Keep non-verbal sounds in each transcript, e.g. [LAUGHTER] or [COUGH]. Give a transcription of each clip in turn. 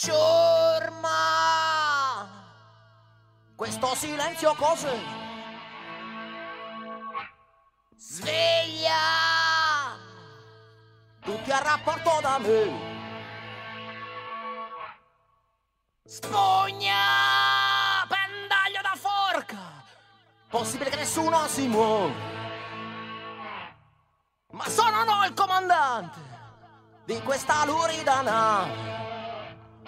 Ciurma! Questo silenzio cos'è? Sveglia! Tutti a rapporto da me! Spugna! Pendaglio da forca! Possibile che nessuno si muova! Ma sono no il comandante di questa lurida nave!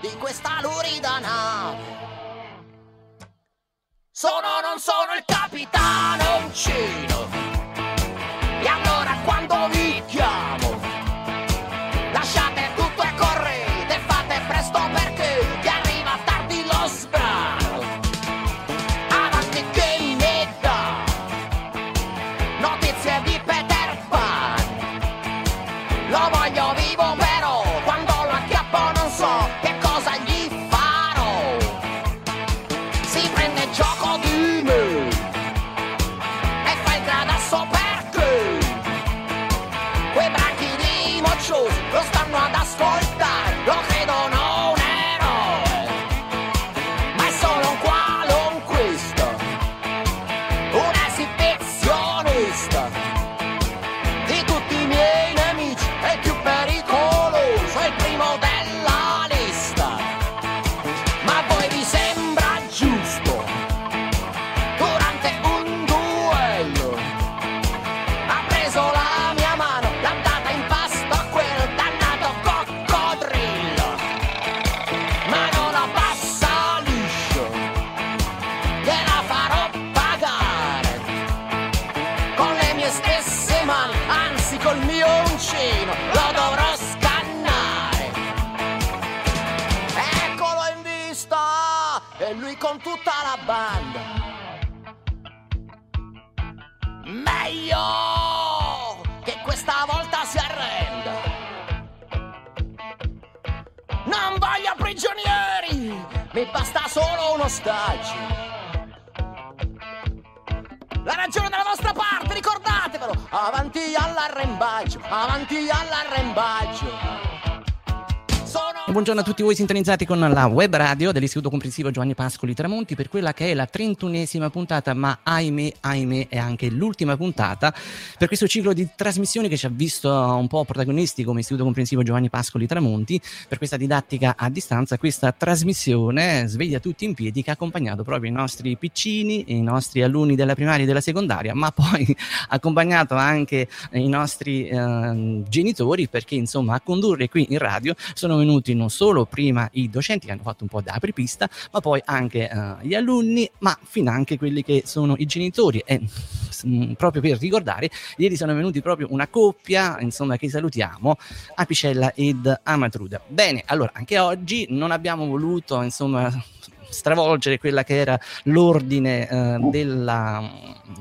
Di questa lurida nave! Sono o non sono il capitano uncino! Solo un ostaggio. La ragione della vostra parte, ricordatevelo! Avanti all'arrembaggio, avanti all'arrembaggio. Buongiorno a tutti voi sintonizzati con la web radio dell'Istituto Comprensivo Giovanni Pascoli Tramonti per quella che è la 31esima puntata, ma ahimè, ahimè, è anche l'ultima puntata per questo ciclo di trasmissioni che ci ha visto un po' protagonisti come Istituto Comprensivo Giovanni Pascoli Tramonti per questa didattica a distanza, questa trasmissione sveglia tutti in piedi che ha accompagnato proprio i nostri piccini, i nostri alunni della primaria e della secondaria, ma poi [LAUGHS] ha accompagnato anche i nostri eh, genitori perché insomma a condurre qui in radio sono venuti non solo prima i docenti che hanno fatto un po' da apripista, ma poi anche eh, gli alunni, ma fino anche quelli che sono i genitori. E mh, proprio per ricordare, ieri sono venuti proprio una coppia, insomma, che salutiamo, Apicella ed Amatruda. Bene, allora anche oggi non abbiamo voluto, insomma, stravolgere quella che era l'ordine eh, della,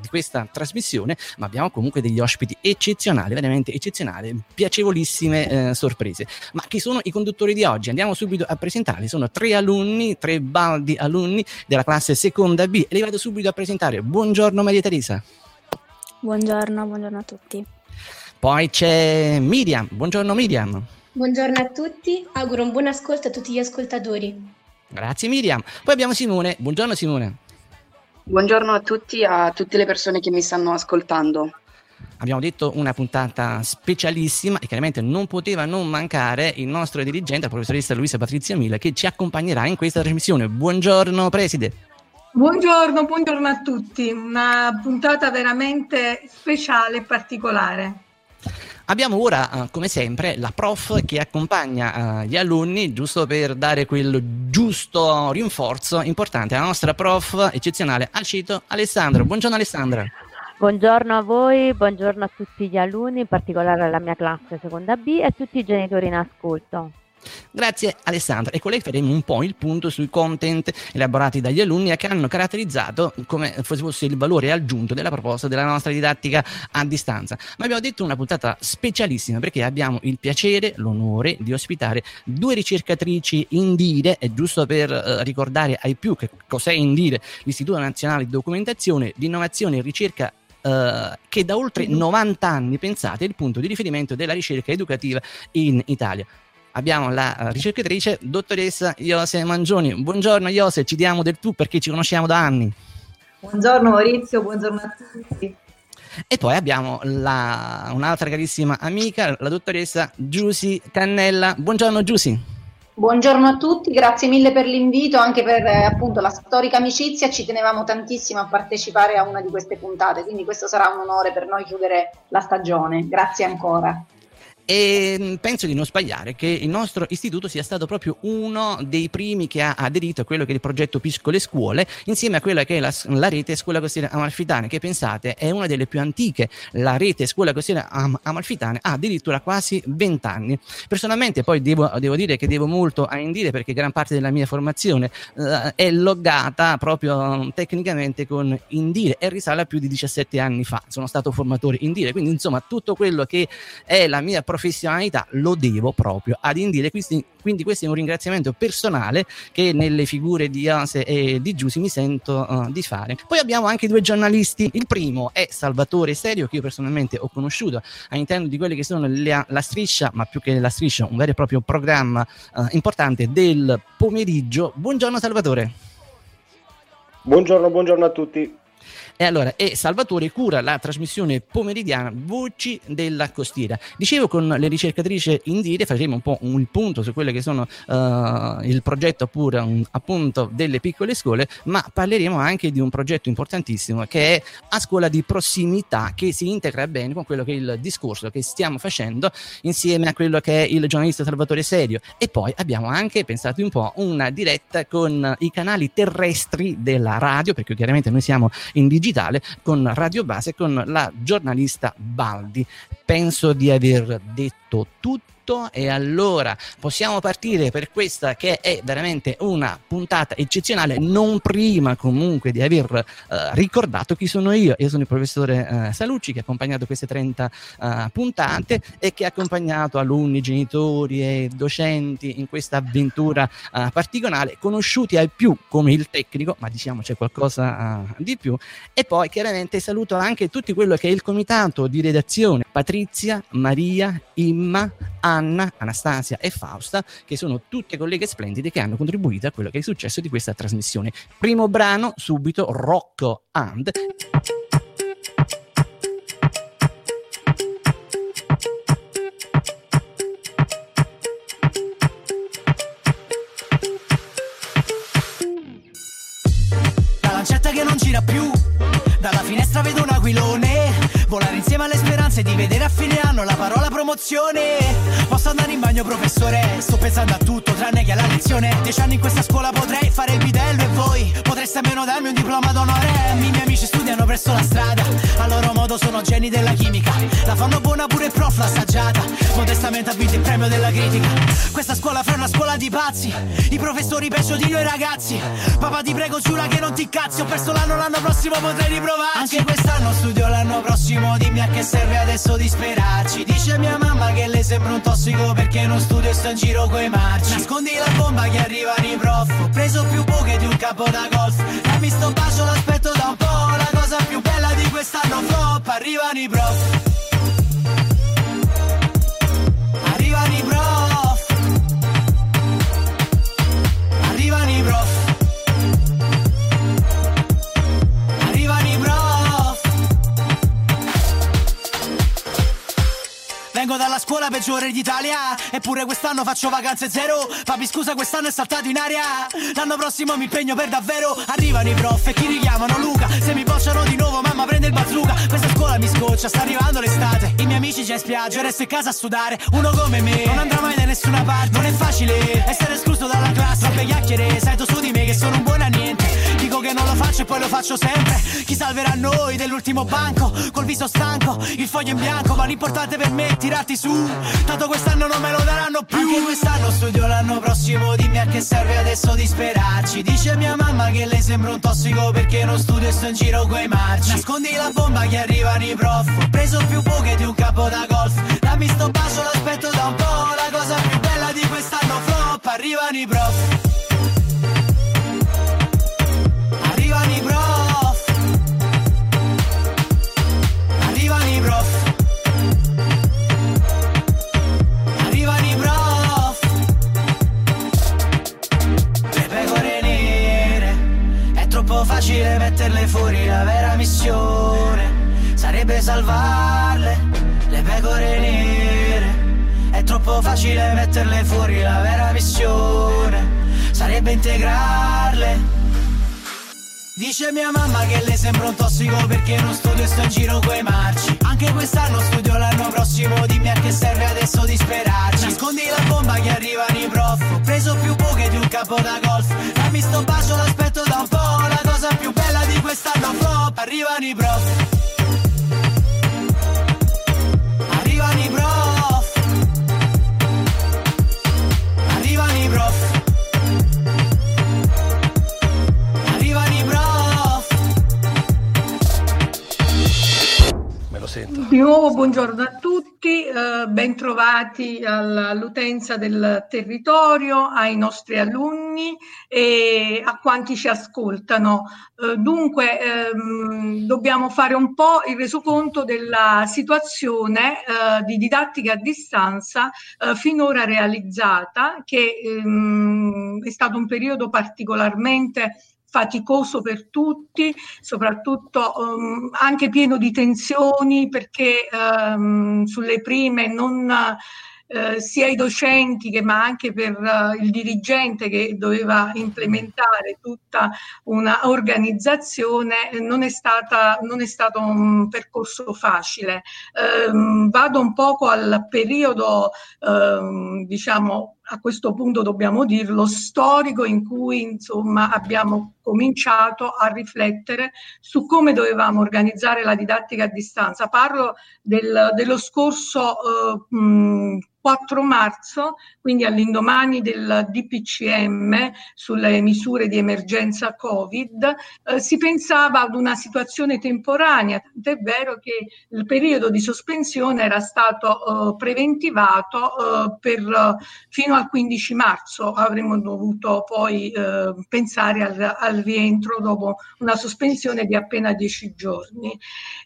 di questa trasmissione, ma abbiamo comunque degli ospiti eccezionali, veramente eccezionali, piacevolissime eh, sorprese. Ma chi sono i conduttori di oggi? Andiamo subito a presentarli. Sono tre alunni, tre baldi alunni della classe seconda B e li vado subito a presentare. Buongiorno Maria Teresa. Buongiorno, buongiorno a tutti. Poi c'è Miriam. Buongiorno Miriam. Buongiorno a tutti, auguro un buon ascolto a tutti gli ascoltatori. Grazie Miriam. Poi abbiamo Simone. Buongiorno Simone. Buongiorno a tutti, a tutte le persone che mi stanno ascoltando. Abbiamo detto una puntata specialissima e chiaramente non poteva non mancare il nostro dirigente, la professoressa Luisa Patrizia Mila, che ci accompagnerà in questa trasmissione. Buongiorno Preside. Buongiorno, buongiorno a tutti. Una puntata veramente speciale e particolare. Abbiamo ora, uh, come sempre, la prof che accompagna uh, gli alunni, giusto per dare quel giusto rinforzo importante. La nostra prof eccezionale, Alcito Alessandro. Buongiorno Alessandra. Buongiorno a voi, buongiorno a tutti gli alunni, in particolare alla mia classe seconda B e a tutti i genitori in ascolto. Grazie Alessandra. E con lei faremo un po' il punto sui content elaborati dagli alunni che hanno caratterizzato come fosse il valore aggiunto della proposta della nostra didattica a distanza. Ma abbiamo detto una puntata specialissima perché abbiamo il piacere, l'onore di ospitare due ricercatrici Indire, è giusto per eh, ricordare ai più che cos'è Indire, l'Istituto Nazionale di Documentazione, di Innovazione e Ricerca Uh, che da oltre 90 anni, pensate, è il punto di riferimento della ricerca educativa in Italia abbiamo la eh, ricercatrice dottoressa Iose Mangioni. Buongiorno Iose, ci diamo del tu perché ci conosciamo da anni. Buongiorno Maurizio, buongiorno a tutti. E poi abbiamo la, un'altra carissima amica, la dottoressa Giusy Cannella. Buongiorno Giusy. Buongiorno a tutti, grazie mille per l'invito, anche per eh, appunto la storica amicizia, ci tenevamo tantissimo a partecipare a una di queste puntate, quindi questo sarà un onore per noi chiudere la stagione. Grazie ancora. E mm, penso di non sbagliare che il nostro istituto sia stato proprio uno dei primi che ha aderito a quello che è il progetto Piccole Scuole, insieme a quella che è la, la rete Scuola Costiera Amalfitana, che pensate è una delle più antiche. La rete Scuola Costiera Am- Amalfitana ha addirittura quasi 20 anni. Personalmente poi devo, devo, dire che devo molto a Indire perché gran parte della mia formazione uh, è loggata proprio um, tecnicamente con Indire e risale a più di 17 anni fa. Sono stato formatore Indire, quindi insomma tutto quello che è la mia professione professionalità lo devo proprio ad Indire. Quindi, quindi questo è un ringraziamento personale che nelle figure di Ase e di Giussi mi sento uh, di fare. Poi abbiamo anche due giornalisti. Il primo è Salvatore Serio, che io personalmente ho conosciuto all'interno di quelle che sono le, la striscia, ma più che la striscia, un vero e proprio programma uh, importante del pomeriggio. Buongiorno Salvatore. Buongiorno, buongiorno a tutti. E allora, e Salvatore cura la trasmissione pomeridiana Voci della Costiera. Dicevo con le ricercatrici Indire faremo un po' un punto su quello che sono uh, il progetto pure un, appunto delle piccole scuole, ma parleremo anche di un progetto importantissimo che è a scuola di prossimità che si integra bene con quello che è il discorso che stiamo facendo insieme a quello che è il giornalista Salvatore Serio e poi abbiamo anche pensato un po' una diretta con i canali terrestri della radio perché chiaramente noi siamo in digitale digitale con Radio Base e con la giornalista Baldi. Penso di aver detto tutto tutto e allora possiamo partire per questa che è veramente una puntata eccezionale, non prima comunque di aver uh, ricordato chi sono io. Io sono il professore uh, Salucci che ha accompagnato queste 30 uh, eh, puntate e che ha accompagnato alunni, genitori e docenti in questa avventura particolare, conosciuti al più come il tecnico, ma diciamo c'è qualcosa di più. E poi chiaramente saluto anche tutti quello che è il comitato di redazione, Patrizia, Maria, Imma, Anna, Anastasia e Fausta, che sono tutte colleghe splendide che hanno contribuito a quello che è successo di questa trasmissione. Primo brano, subito Rocco and. La lancetta che non gira più, dalla finestra vedo un aquilone Volare insieme alle speranze di vedere a fine anno la parola promozione. Posso andare in bagno, professore? Sto pensando a tutto, tranne che alla lezione. Dieci anni in questa scuola potrei fare il bidello e voi potreste almeno darmi un diploma d'onore. I miei amici studiano presso la strada, a loro modo sono geni della chimica. La fanno buona pure il prof, l'assaggiata. Modestamente ha vinto il premio della critica. Questa scuola fra una scuola di pazzi, i professori peggio di noi ragazzi. Papà ti prego giura che non ti cazzi, ho perso l'anno, l'anno prossimo potrei riprovarci. Anche quest'anno studio l'anno prossimo attimo dimmi a che serve adesso disperarci Dice mia mamma che le sembra un tossico perché non studio e sto in giro coi marci. Nascondi la bomba che arrivano i prof. Ho preso più buche di un capo da golf. Dammi sto bacio l'aspetto da un po' La cosa più bella di quest'anno flop Arrivano i prof Vengo dalla scuola peggiore d'Italia. Eppure quest'anno faccio vacanze zero. Papi scusa quest'anno è saltato in aria. L'anno prossimo mi impegno per davvero. Arrivano i prof e chi richiamano Luca. Se mi bocciano di nuovo mamma prende il bazooka. Questa scuola mi scoccia, sta arrivando l'estate. I miei amici già in spiaggia, resto in casa a sudare. Uno come me non andrà mai da nessuna parte. Non è facile essere escluso dalla classe. Troppe chiacchiere, sai tu su di me che sono un buon a niente Dico che non lo faccio e poi lo faccio sempre. Chi salverà noi dell'ultimo banco? Col viso stanco, il foglio in bianco Ma l'importante per me è tirarti su. Tanto quest'anno non me lo daranno più. Anche quest'anno studio l'anno prossimo Dimmi a che serve adesso disperarci Dice mia mamma che le sembra un tossico Perché non studio e sto in giro coi marci. Nascondi la bomba che arrivano i prof. Ho preso più buche di un capo da golf. Dammi sto bacio l'aspetto da un po' La cosa più bella di quest'anno flop Arrivano i prof facile metterle fuori, la vera missione. Sarebbe salvarle, le pecore nere. È troppo facile metterle fuori, la vera missione. Sarebbe integrarle. Dice mia mamma che le sembra un tossico perché non studio e sto in giro coi marci. Anche quest'anno studio l'anno prossimo Dimmi a che serve adesso disperarci Nascondi la bomba che arrivano i prof. Ho preso più buche di un capo da golf. Dammi sto bacio l'aspetto da un po' La cosa più bella di quest'anno flop. Arrivano i prof Di nuovo buongiorno a tutti, eh, bentrovati all'utenza del territorio, ai nostri alunni e a quanti ci ascoltano. Eh, dunque ehm, dobbiamo fare un po' il resoconto della situazione eh, di didattica a distanza eh, finora realizzata, che ehm, è stato un periodo particolarmente faticoso per tutti, soprattutto um, anche pieno di tensioni perché um, sulle prime non eh, sia i docenti che ma anche per uh, il dirigente che doveva implementare tutta una organizzazione non è, stata, non è stato un percorso facile. Um, vado un poco al periodo diciamo a questo punto dobbiamo dirlo, storico in cui insomma abbiamo cominciato a riflettere su come dovevamo organizzare la didattica a distanza. Parlo del, dello scorso eh, mh, 4 marzo, quindi all'indomani del DPCM sulle misure di emergenza Covid, eh, si pensava ad una situazione temporanea, tant'è vero che il periodo di sospensione era stato eh, preventivato eh, per, fino al 15 marzo, avremmo dovuto poi eh, pensare al, al, rientro dopo una sospensione di appena 10 giorni.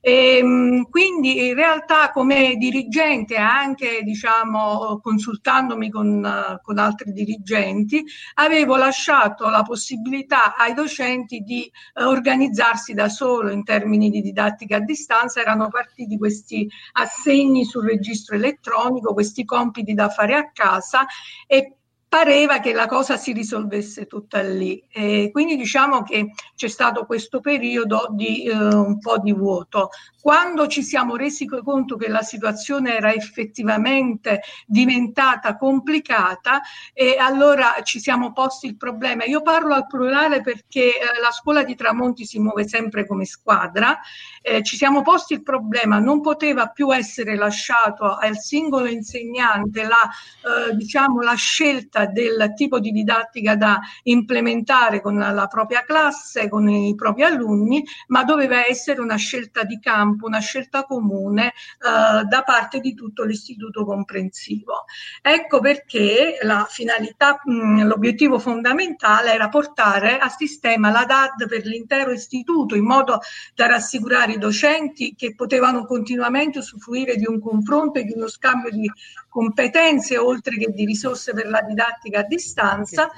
E, ehm, quindi in realtà come dirigente anche diciamo consultandomi con, con, altri dirigenti, avevo lasciato la possibilità ai docenti di uh, organizzarsi da solo in termini di didattica a distanza, erano partiti questi assegni sul registro elettronico, questi compiti da fare a casa e pareva che la cosa si risolvesse tutta lì. E quindi diciamo che c'è stato questo periodo di eh, un po' di vuoto. Quando ci siamo resi conto che la situazione era effettivamente diventata complicata, e allora ci siamo posti il problema. Io parlo al plurale perché eh, la scuola di Tramonti si muove sempre come squadra. Eh, ci siamo posti il problema, non poteva più essere lasciato al singolo insegnante la, eh, diciamo, la scelta del tipo di didattica da implementare con la propria classe, con i propri alunni, ma doveva essere una scelta di campo, una scelta comune eh, da parte di tutto l'istituto comprensivo. Ecco perché la finalità, mh, l'obiettivo fondamentale era portare a sistema la DAD per l'intero istituto in modo da rassicurare i docenti che potevano continuamente usufruire di un confronto e di uno scambio di competenze oltre che di risorse per la didattica a distanza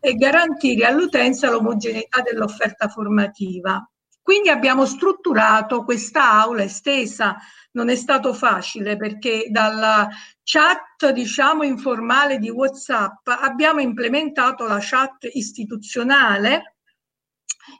e garantire all'utenza l'omogeneità dell'offerta formativa. Quindi abbiamo strutturato questa aula estesa, non è stato facile perché dalla chat diciamo informale di WhatsApp abbiamo implementato la chat istituzionale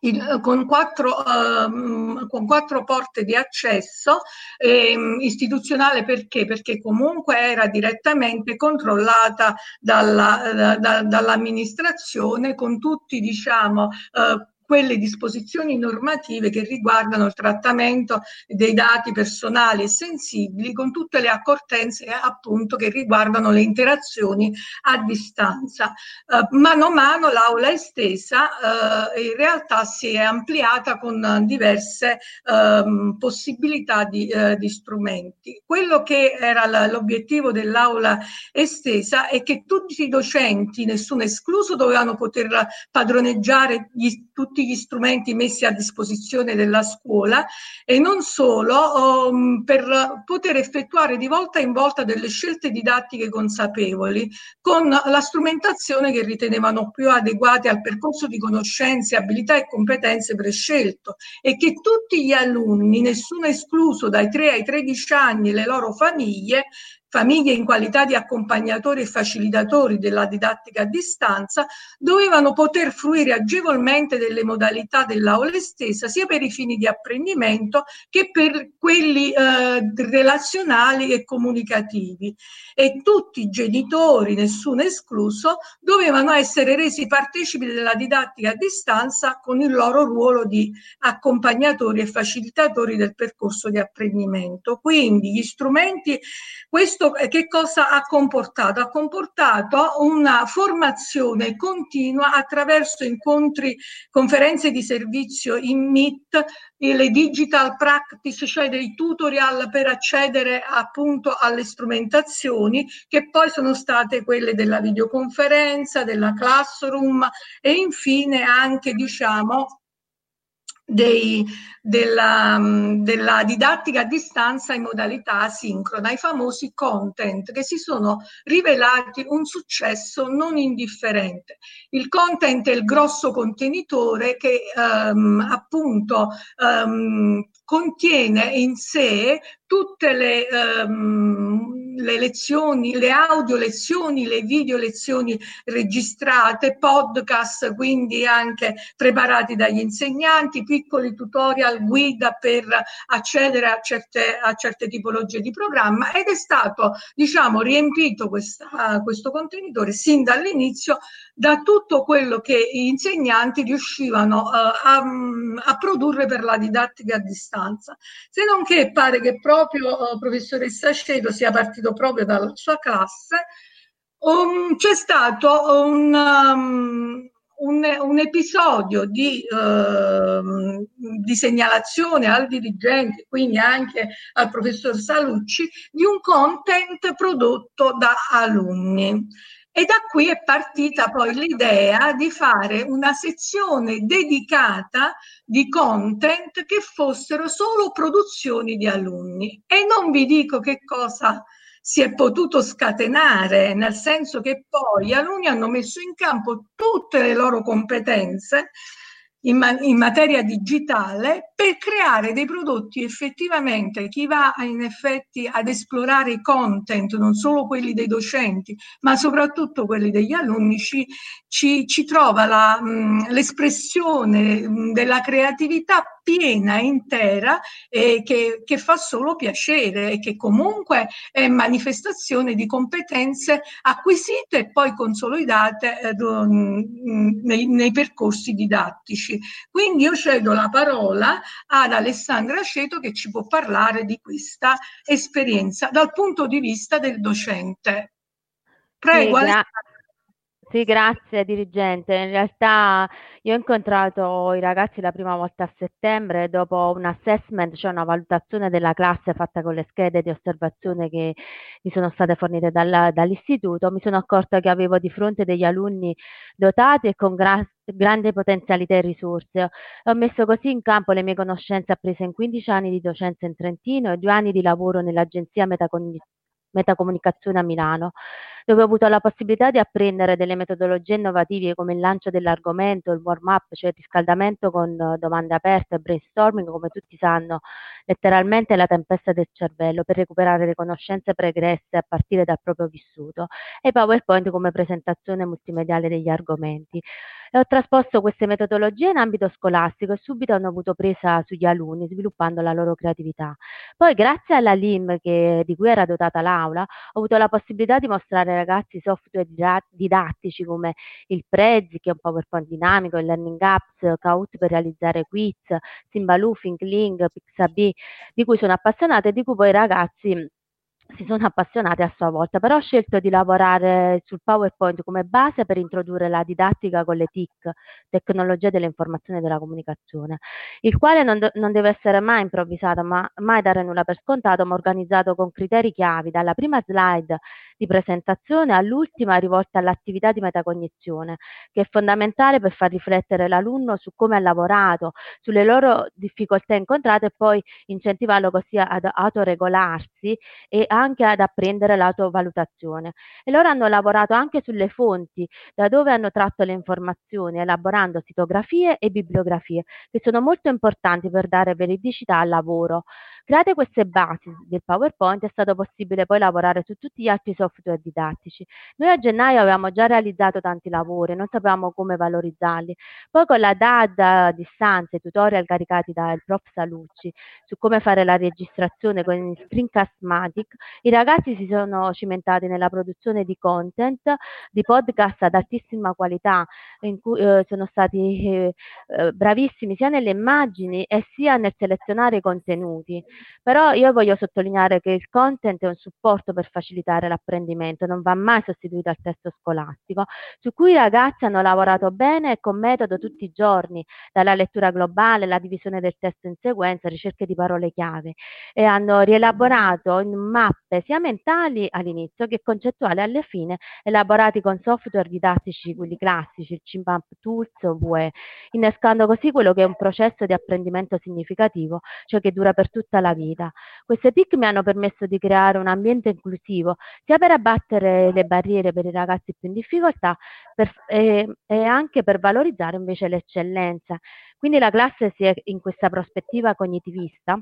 il, con, quattro, uh, con, quattro, porte di accesso eh, istituzionale perché? Perché comunque era direttamente controllata dalla, da, dall'amministrazione con tutti diciamo uh, quelle disposizioni normative che riguardano il trattamento dei dati personali e sensibili con tutte le accortenze appunto che riguardano le interazioni a distanza. Uh, mano a mano l'aula estesa uh, in realtà si è ampliata con diverse uh, possibilità di, uh, di, strumenti. Quello che era l'obiettivo dell'aula estesa è che tutti i docenti, nessuno escluso, dovevano poter padroneggiare gli, tutti tutti gli strumenti messi a disposizione della scuola e non solo um, per poter effettuare di volta in volta delle scelte didattiche consapevoli con la strumentazione che ritenevano più adeguate al percorso di conoscenze, abilità e competenze prescelto e che tutti gli alunni, nessuno escluso dai 3 ai 13 anni e le loro famiglie, famiglie in qualità di accompagnatori e facilitatori della didattica a distanza, dovevano poter fruire agevolmente delle modalità dell'aula estesa sia per i fini di apprendimento che per quelli eh, relazionali e comunicativi. E tutti i genitori, nessuno escluso, dovevano essere resi partecipi della didattica a distanza con il loro ruolo di accompagnatori e facilitatori del percorso di apprendimento. Quindi gli strumenti, questo questo eh, che cosa ha comportato? Ha comportato una formazione continua attraverso incontri, conferenze di servizio in Meet, le digital practice, cioè dei tutorial per accedere appunto alle strumentazioni che poi sono state quelle della videoconferenza, della classroom e infine anche diciamo dei, della, della, didattica a distanza in modalità asincrona, i famosi content che si sono rivelati un successo non indifferente. Il content è il grosso contenitore che um, appunto um, contiene in sé tutte le, um, le, lezioni, le audio lezioni, le video lezioni registrate, podcast, quindi anche preparati dagli insegnanti, piccoli tutorial, guida per accedere a certe, a certe tipologie di programma ed è stato, diciamo, riempito questa, questo contenitore sin dall'inizio da tutto quello che gli insegnanti riuscivano uh, a, a produrre per la didattica a distanza. Se non che pare che proprio proprio uh, professoressa Cedo sia partito proprio dalla sua classe, um, c'è stato un, um, un, un, episodio di, uh, di, segnalazione al dirigente, quindi anche al professor Salucci, di un content prodotto da alunni. E da qui è partita poi l'idea di fare una sezione dedicata di content che fossero solo produzioni di alunni. E non vi dico che cosa si è potuto scatenare, nel senso che poi gli alunni hanno messo in campo tutte le loro competenze in, ma- in, materia digitale per creare dei prodotti effettivamente chi va in effetti ad esplorare i content, non solo quelli dei docenti, ma soprattutto quelli degli alunni, ci, ci, ci trova la, mh, l'espressione mh, della creatività piena, intera, eh, che, che, fa solo piacere e che comunque è manifestazione di competenze acquisite e poi consolidate eh, nei, nei percorsi didattici. Quindi io cedo la parola ad Alessandra Aceto che ci può parlare di questa esperienza dal punto di vista del docente. Prego. Gra- sì, grazie dirigente. In realtà io ho incontrato i ragazzi la prima volta a settembre dopo un assessment, cioè una valutazione della classe fatta con le schede di osservazione che mi sono state fornite dal, dall'istituto. Mi sono accorta che avevo di fronte degli alunni dotati e con gra- grande potenzialità e risorse. Ho messo così in campo le mie conoscenze apprese in 15 anni di docenza in Trentino e due anni di lavoro nell'agenzia Metacognizione metacomunicazione a Milano, dove ho avuto la possibilità di apprendere delle metodologie innovative come il lancio dell'argomento, il warm-up, cioè il riscaldamento con domande aperte, brainstorming, come tutti sanno, letteralmente la tempesta del cervello per recuperare le conoscenze pregresse a partire dal proprio vissuto e PowerPoint come presentazione multimediale degli argomenti. E ho trasposto queste metodologie in ambito scolastico e subito hanno avuto presa sugli alunni, sviluppando la loro creatività. Poi, grazie alla LIM che, di cui era dotata l'aula, ho avuto la possibilità di mostrare ai ragazzi software didattici come il Prezi, che è un PowerPoint dinamico, il Learning Apps, Kahoot per realizzare quiz, Simbaloo, ThinkLink, Pixabay, di cui sono appassionata e di cui poi i ragazzi si sono appassionati a sua volta, però ho scelto di lavorare sul PowerPoint come base per introdurre la didattica con le TIC, tecnologie dell'informazione e della comunicazione, il quale non, de- non, deve essere mai improvvisato, ma mai dare nulla per scontato, ma organizzato con criteri chiavi, dalla prima slide di presentazione all'ultima rivolta all'attività di metacognizione, che è fondamentale per far riflettere l'alunno su come ha lavorato, sulle loro difficoltà incontrate e poi incentivarlo così ad autoregolarsi e anche ad apprendere l'autovalutazione. E loro hanno lavorato anche sulle fonti, da dove hanno tratto le informazioni, elaborando sitografie e bibliografie, che sono molto importanti per dare veridicità al lavoro. Create queste basi del PowerPoint è stato possibile poi lavorare su tutti gli altri software didattici. Noi a gennaio avevamo già realizzato tanti lavori, non sapevamo come valorizzarli. Poi con la DAD a distanza, i tutorial caricati dal prof Salucci su come fare la registrazione con il Screencast-Matic, i ragazzi si sono cimentati nella produzione di content, di podcast ad altissima qualità, in cui eh, sono stati eh, eh bravissimi sia nelle immagini e sia nel selezionare i contenuti. Però io voglio sottolineare che il content è un supporto per facilitare l'apprendimento, non va mai sostituito al testo scolastico, su cui i ragazzi hanno lavorato bene e con metodo tutti i giorni, dalla lettura globale, la divisione del testo in sequenza, ricerche di parole chiave, e hanno rielaborato in mappe sia mentali all'inizio che concettuali alla fine, elaborati con software didattici, quelli classici, il Chimbamp Tools o VE, innescando così quello che è un processo di apprendimento significativo, cioè che dura per tutta la vita. Queste TIC mi hanno permesso di creare un ambiente inclusivo, sia per abbattere le barriere per i ragazzi più in difficoltà per, e, e anche per valorizzare invece l'eccellenza. Quindi la classe si è in questa prospettiva cognitivista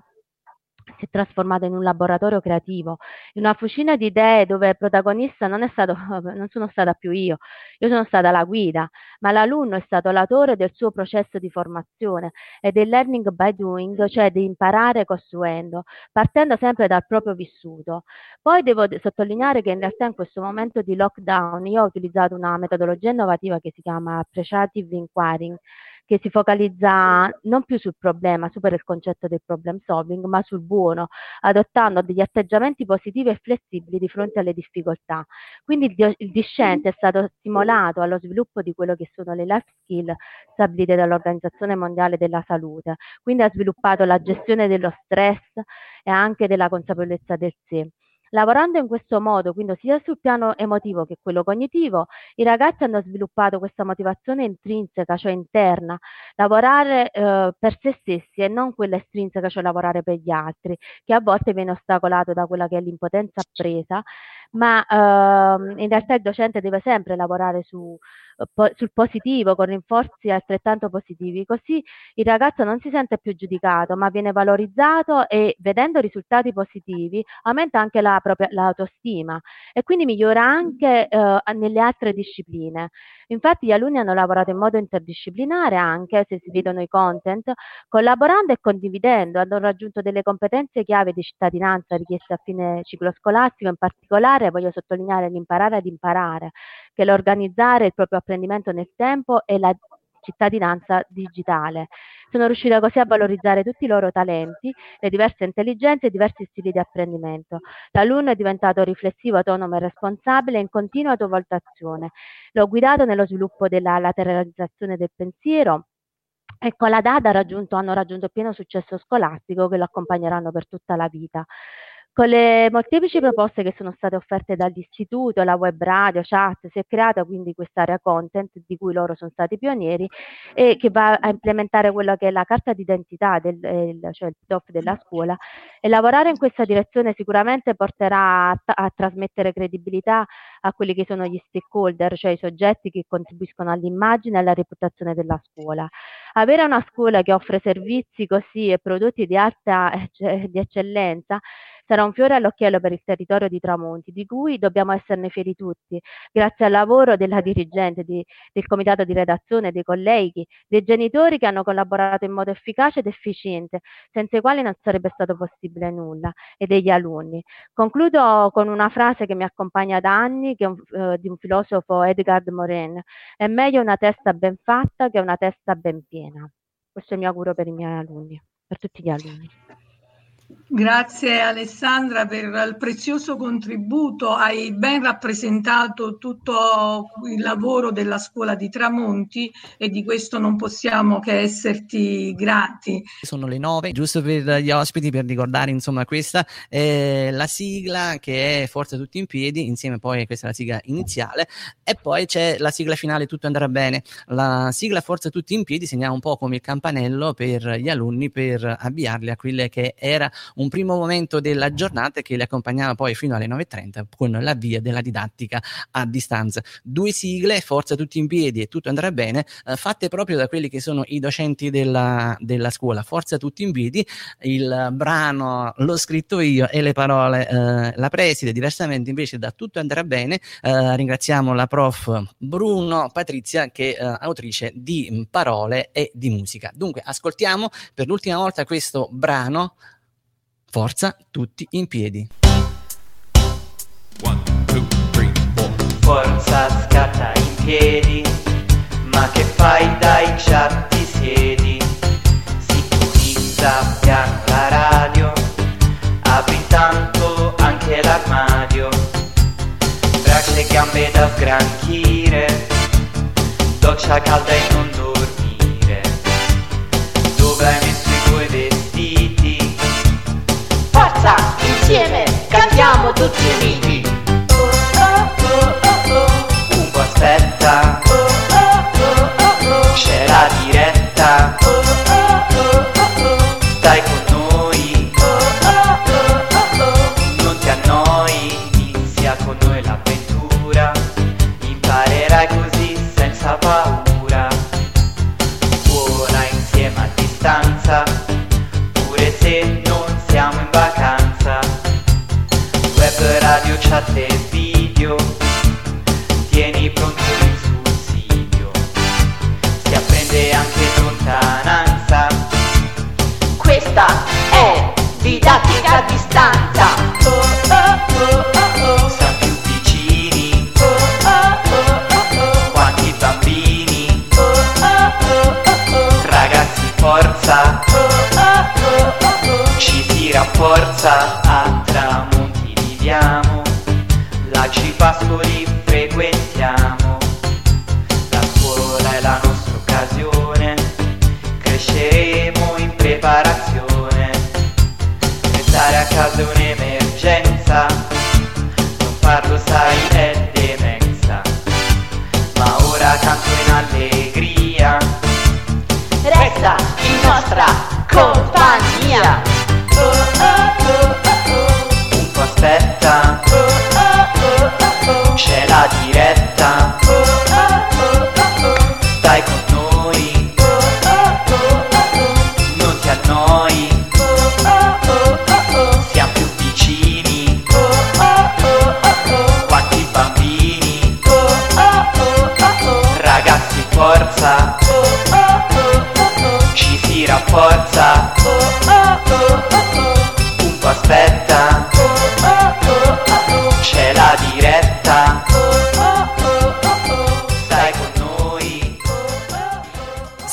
si è trasformata in un laboratorio creativo, in una fucina di idee dove il protagonista non, stato, [LAUGHS] non sono stata più io, io sono stata la guida, ma l'alunno è stato l'autore del suo processo di formazione e del learning by doing, cioè di imparare costruendo, partendo sempre dal proprio vissuto. Poi devo sottolineare che in realtà in questo momento di lockdown io ho utilizzato una metodologia innovativa che si chiama Appreciative Inquiring, che si focalizza non più sul problema, supera il concetto del problem solving, ma sul buono, adottando degli atteggiamenti positivi e flessibili di fronte alle difficoltà. Quindi il, il discente è stato stimolato allo sviluppo di quello che sono le life skill stabilite dall'Organizzazione Mondiale della Salute, quindi ha sviluppato la gestione dello stress e anche della consapevolezza del sé. Lavorando in questo modo, quindi sia sul piano emotivo che quello cognitivo, i ragazzi hanno sviluppato questa motivazione intrinseca, cioè interna, lavorare eh, per se stessi e non quella estrinseca, cioè lavorare per gli altri, che a volte viene ostacolato da quella che è l'impotenza appresa, ma ehm, in realtà il docente deve sempre lavorare su po- sul positivo, con rinforzi altrettanto positivi, così il ragazzo non si sente più giudicato, ma viene valorizzato e vedendo risultati positivi aumenta anche la propria l'autostima e quindi migliora anche eh, nelle altre discipline. Infatti gli alunni hanno lavorato in modo interdisciplinare anche, se si vedono i content, collaborando e condividendo, hanno raggiunto delle competenze chiave di cittadinanza richieste a fine ciclo scolastico, in particolare voglio sottolineare l'imparare ad imparare, che l'organizzare il proprio apprendimento nel tempo e la cittadinanza digitale. Sono riuscita così a valorizzare tutti i loro talenti, le diverse intelligenze e i diversi stili di apprendimento. L'alunno è diventato riflessivo, autonomo e responsabile in continua autovalutazione. L'ho guidato nello sviluppo della lateralizzazione del pensiero, e con la DAD raggiunto, hanno raggiunto pieno successo scolastico che lo accompagneranno per tutta la vita. Con le molteplici proposte che sono state offerte dall'istituto, la web radio, chat, si è creata quindi quest'area content di cui loro sono stati pionieri e che va a implementare quella che è la carta d'identità, del, cioè il PDOF della scuola e lavorare in questa direzione sicuramente porterà a, a trasmettere credibilità a quelli che sono gli stakeholder, cioè i soggetti che contribuiscono all'immagine e alla reputazione della scuola. Avere una scuola che offre servizi così e prodotti di alta di eccellenza sarà un fiore all'occhiello per il territorio di Tramonti, di cui dobbiamo esserne fieri tutti, grazie al lavoro della dirigente, di, del comitato di redazione, dei colleghi, dei genitori che hanno collaborato in modo efficace ed efficiente, senza i quali non sarebbe stato possibile nulla, e degli alunni. Concludo con una frase che mi accompagna da anni, che è un, eh, di un filosofo Edgard Morin. È meglio una testa ben fatta che una testa ben piena. Questo è il mio auguro per i miei alunni, per tutti gli alunni. Grazie Alessandra per il prezioso contributo, hai ben rappresentato tutto il lavoro della scuola di Tramonti e di questo non possiamo che esserti grati. Sono le nove, giusto per gli ospiti, per ricordare insomma questa è la sigla che è Forza Tutti in Piedi, insieme poi questa è la sigla iniziale e poi c'è la sigla finale Tutto andrà bene. La sigla Forza Tutti in Piedi segna un po' come il campanello per gli alunni per avviarli a quelle che era un primo momento della giornata che li accompagnava poi fino alle 9.30 con l'avvio della didattica a distanza. Due sigle, Forza tutti in piedi e tutto andrà bene, eh, fatte proprio da quelli che sono i docenti della, della scuola. Forza tutti in piedi, il brano l'ho scritto io e le parole eh, la preside, diversamente invece da tutto andrà bene. Eh, ringraziamo la prof Bruno Patrizia che è autrice di parole e di musica. Dunque ascoltiamo per l'ultima volta questo brano Forza tutti in piedi. One, two, three, four. Forza scatta in piedi, ma che fai dai chat ti siedi? Sintonizza piano la radio, apri intanto anche l'armadio. Braccia e gambe da sgranchire, doccia calda e non dormire. Dove hai messo i tuoi vestiti? Insieme, cantiamo tutti uniti. Radio, chat e video, tieni pronto il sussidio. Si apprende anche lontananza. Questa è didattica a distanza. Siamo più vicini, quanti bambini, ragazzi forza, ci si rafforza, la Cipascoli frequentiamo, la scuola è la nostra occasione, cresceremo in preparazione, restare a casa è un'emergenza, non farlo sai è demenza, ma ora canto in allegria, Resta in nostra compagnia. un po' aspetta, la diretta,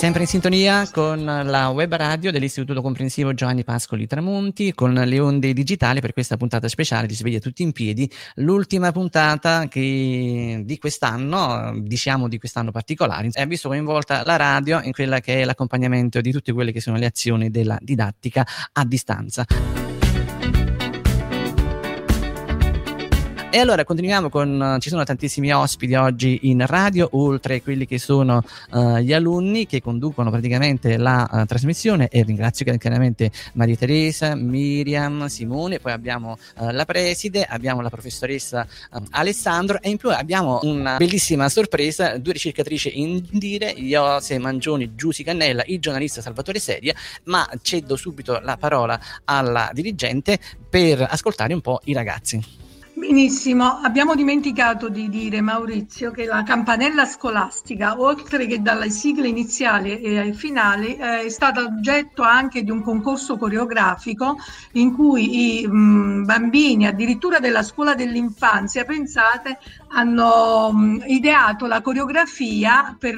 Sempre in sintonia con la web radio dell'Istituto Comprensivo Giovanni Pascoli Tramonti, con le onde digitali per questa puntata speciale di Sveglia Tutti in Piedi, l'ultima puntata che di quest'anno, diciamo di quest'anno particolare, ha visto coinvolta la radio in quella che è l'accompagnamento di tutte quelle che sono le azioni della didattica a distanza. E allora continuiamo con, ci sono tantissimi ospiti oggi in radio, oltre a quelli che sono uh, gli alunni che conducono praticamente la uh, trasmissione. E ringrazio chiaramente Maria Teresa, Miriam, Simone, poi abbiamo uh, la preside, abbiamo la professoressa Alessandro. E in più abbiamo una bellissima sorpresa, due ricercatrici in dire, Iose Mangioni, Giusy Cannella, il giornalista Salvatore Seria, ma cedo subito la parola alla dirigente per ascoltare un po' i ragazzi. Benissimo, abbiamo dimenticato di dire Maurizio che la campanella scolastica, oltre che dalle sigle iniziali e finali, eh, è stata oggetto anche di un concorso coreografico in cui i mh, bambini, addirittura della scuola dell'infanzia, pensate, hanno mh, ideato la coreografia per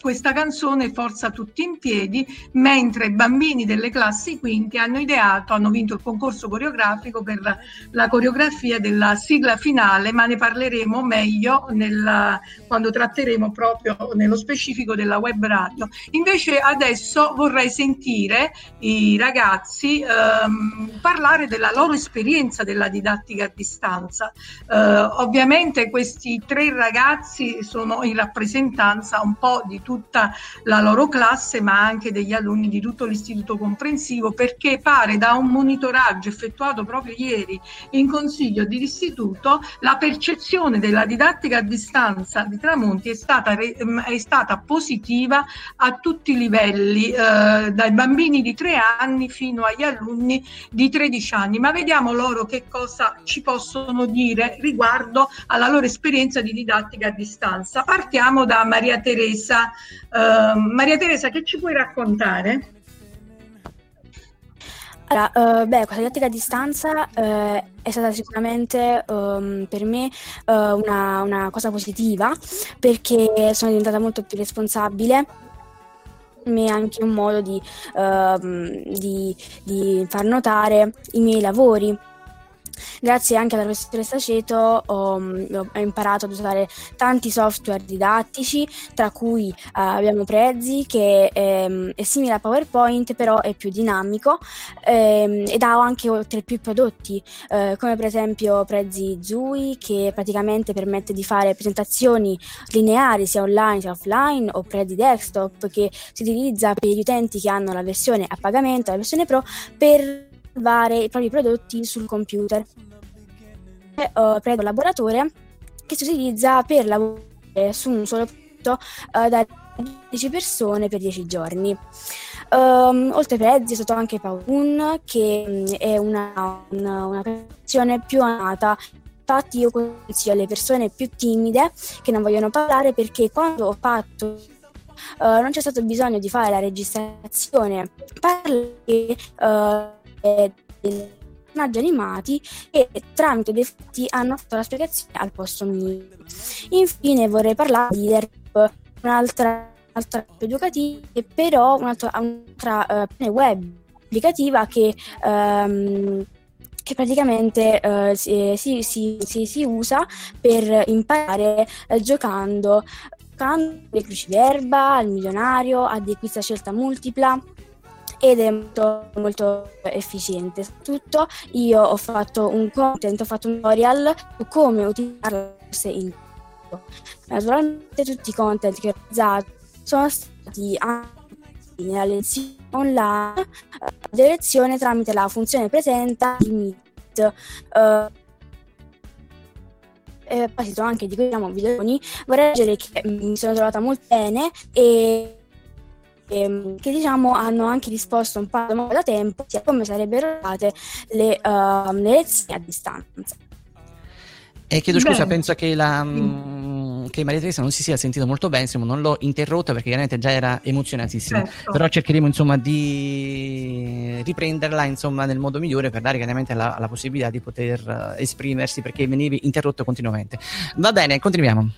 questa canzone Forza tutti in piedi, mentre i bambini delle classi quinti hanno ideato, hanno vinto il concorso coreografico per la, coreografia della sigla finale, ma ne parleremo meglio nella, quando tratteremo proprio nello specifico della web radio. Invece adesso vorrei sentire i ragazzi ehm, parlare della loro esperienza della didattica a distanza. Eh, ovviamente questi tre ragazzi sono in rappresentanza un po' di tutta la loro classe, ma anche degli alunni di tutto l'istituto comprensivo, perché pare da un monitoraggio effettuato proprio ieri in consiglio di istituto la percezione della didattica a distanza di Tramonti è stata, è stata positiva a tutti i livelli, eh, dai bambini di tre anni fino agli alunni di 13 anni. Ma vediamo loro che cosa ci possono dire riguardo alla loro esperienza di didattica a distanza. Partiamo da Maria Teresa. Uh, Maria Teresa, che ci puoi raccontare? Allora, uh, beh, questa didattica a distanza uh, è stata sicuramente um, per me uh, una, una, cosa positiva perché sono diventata molto più responsabile è anche un modo di, uh, di, di far notare i miei lavori Grazie anche alla professoressa Ceto ho, ho, imparato ad usare tanti software didattici, tra cui uh, abbiamo Prezi che è, è, simile a PowerPoint però è più dinamico ehm, ed ha anche oltre più prodotti, eh, come per esempio Prezi Zui che praticamente permette di fare presentazioni lineari sia online sia offline o Prezi Desktop che si utilizza per gli utenti che hanno la versione a pagamento, la versione Pro per i propri prodotti sul computer. Uh, prego laboratorio che si utilizza per lavorare su un solo prodotto uh, da 10 persone per 10 giorni. Um, oltre Prezzi è stato anche Paun che um, è una, una, una più amata infatti io consiglio alle persone più timide che non vogliono parlare perché quando ho fatto uh, non c'è stato bisogno di fare la registrazione parli uh, personaggi animati e tramite dei fatti hanno fatto la spiegazione al posto mio. Infine vorrei parlare di RIP, un'altra, un'altra educativa, però un'altra, un'altra uh, web applicativa che, um, che praticamente uh, si, si, si, si, usa per imparare uh, giocando, le cruciverba, al milionario, a dei quiz a scelta multipla ed è molto, molto efficiente. Soprattutto io ho fatto un content, ho fatto un tutorial su come utilizzarlo in Naturalmente tutti i content che ho realizzato sono stati anche nella lezione online di lezione tramite la funzione presenta di Meet. Uh, eh, anche di quei videoni, vorrei dire che mi sono trovata molto bene e ehm, che diciamo hanno anche risposto un po' da tempo sia come sarebbero state le, uh, le lezioni a distanza. E chiedo scusa, Bene. penso che, la, mm. che, Maria Teresa non si sia sentita molto bene, insomma, non l'ho interrotta perché chiaramente già era emozionatissima, certo. però cercheremo insomma di riprenderla insomma, nel modo migliore per dare chiaramente la, la possibilità di poter uh, esprimersi perché venivi interrotto continuamente. Va bene, continuiamo.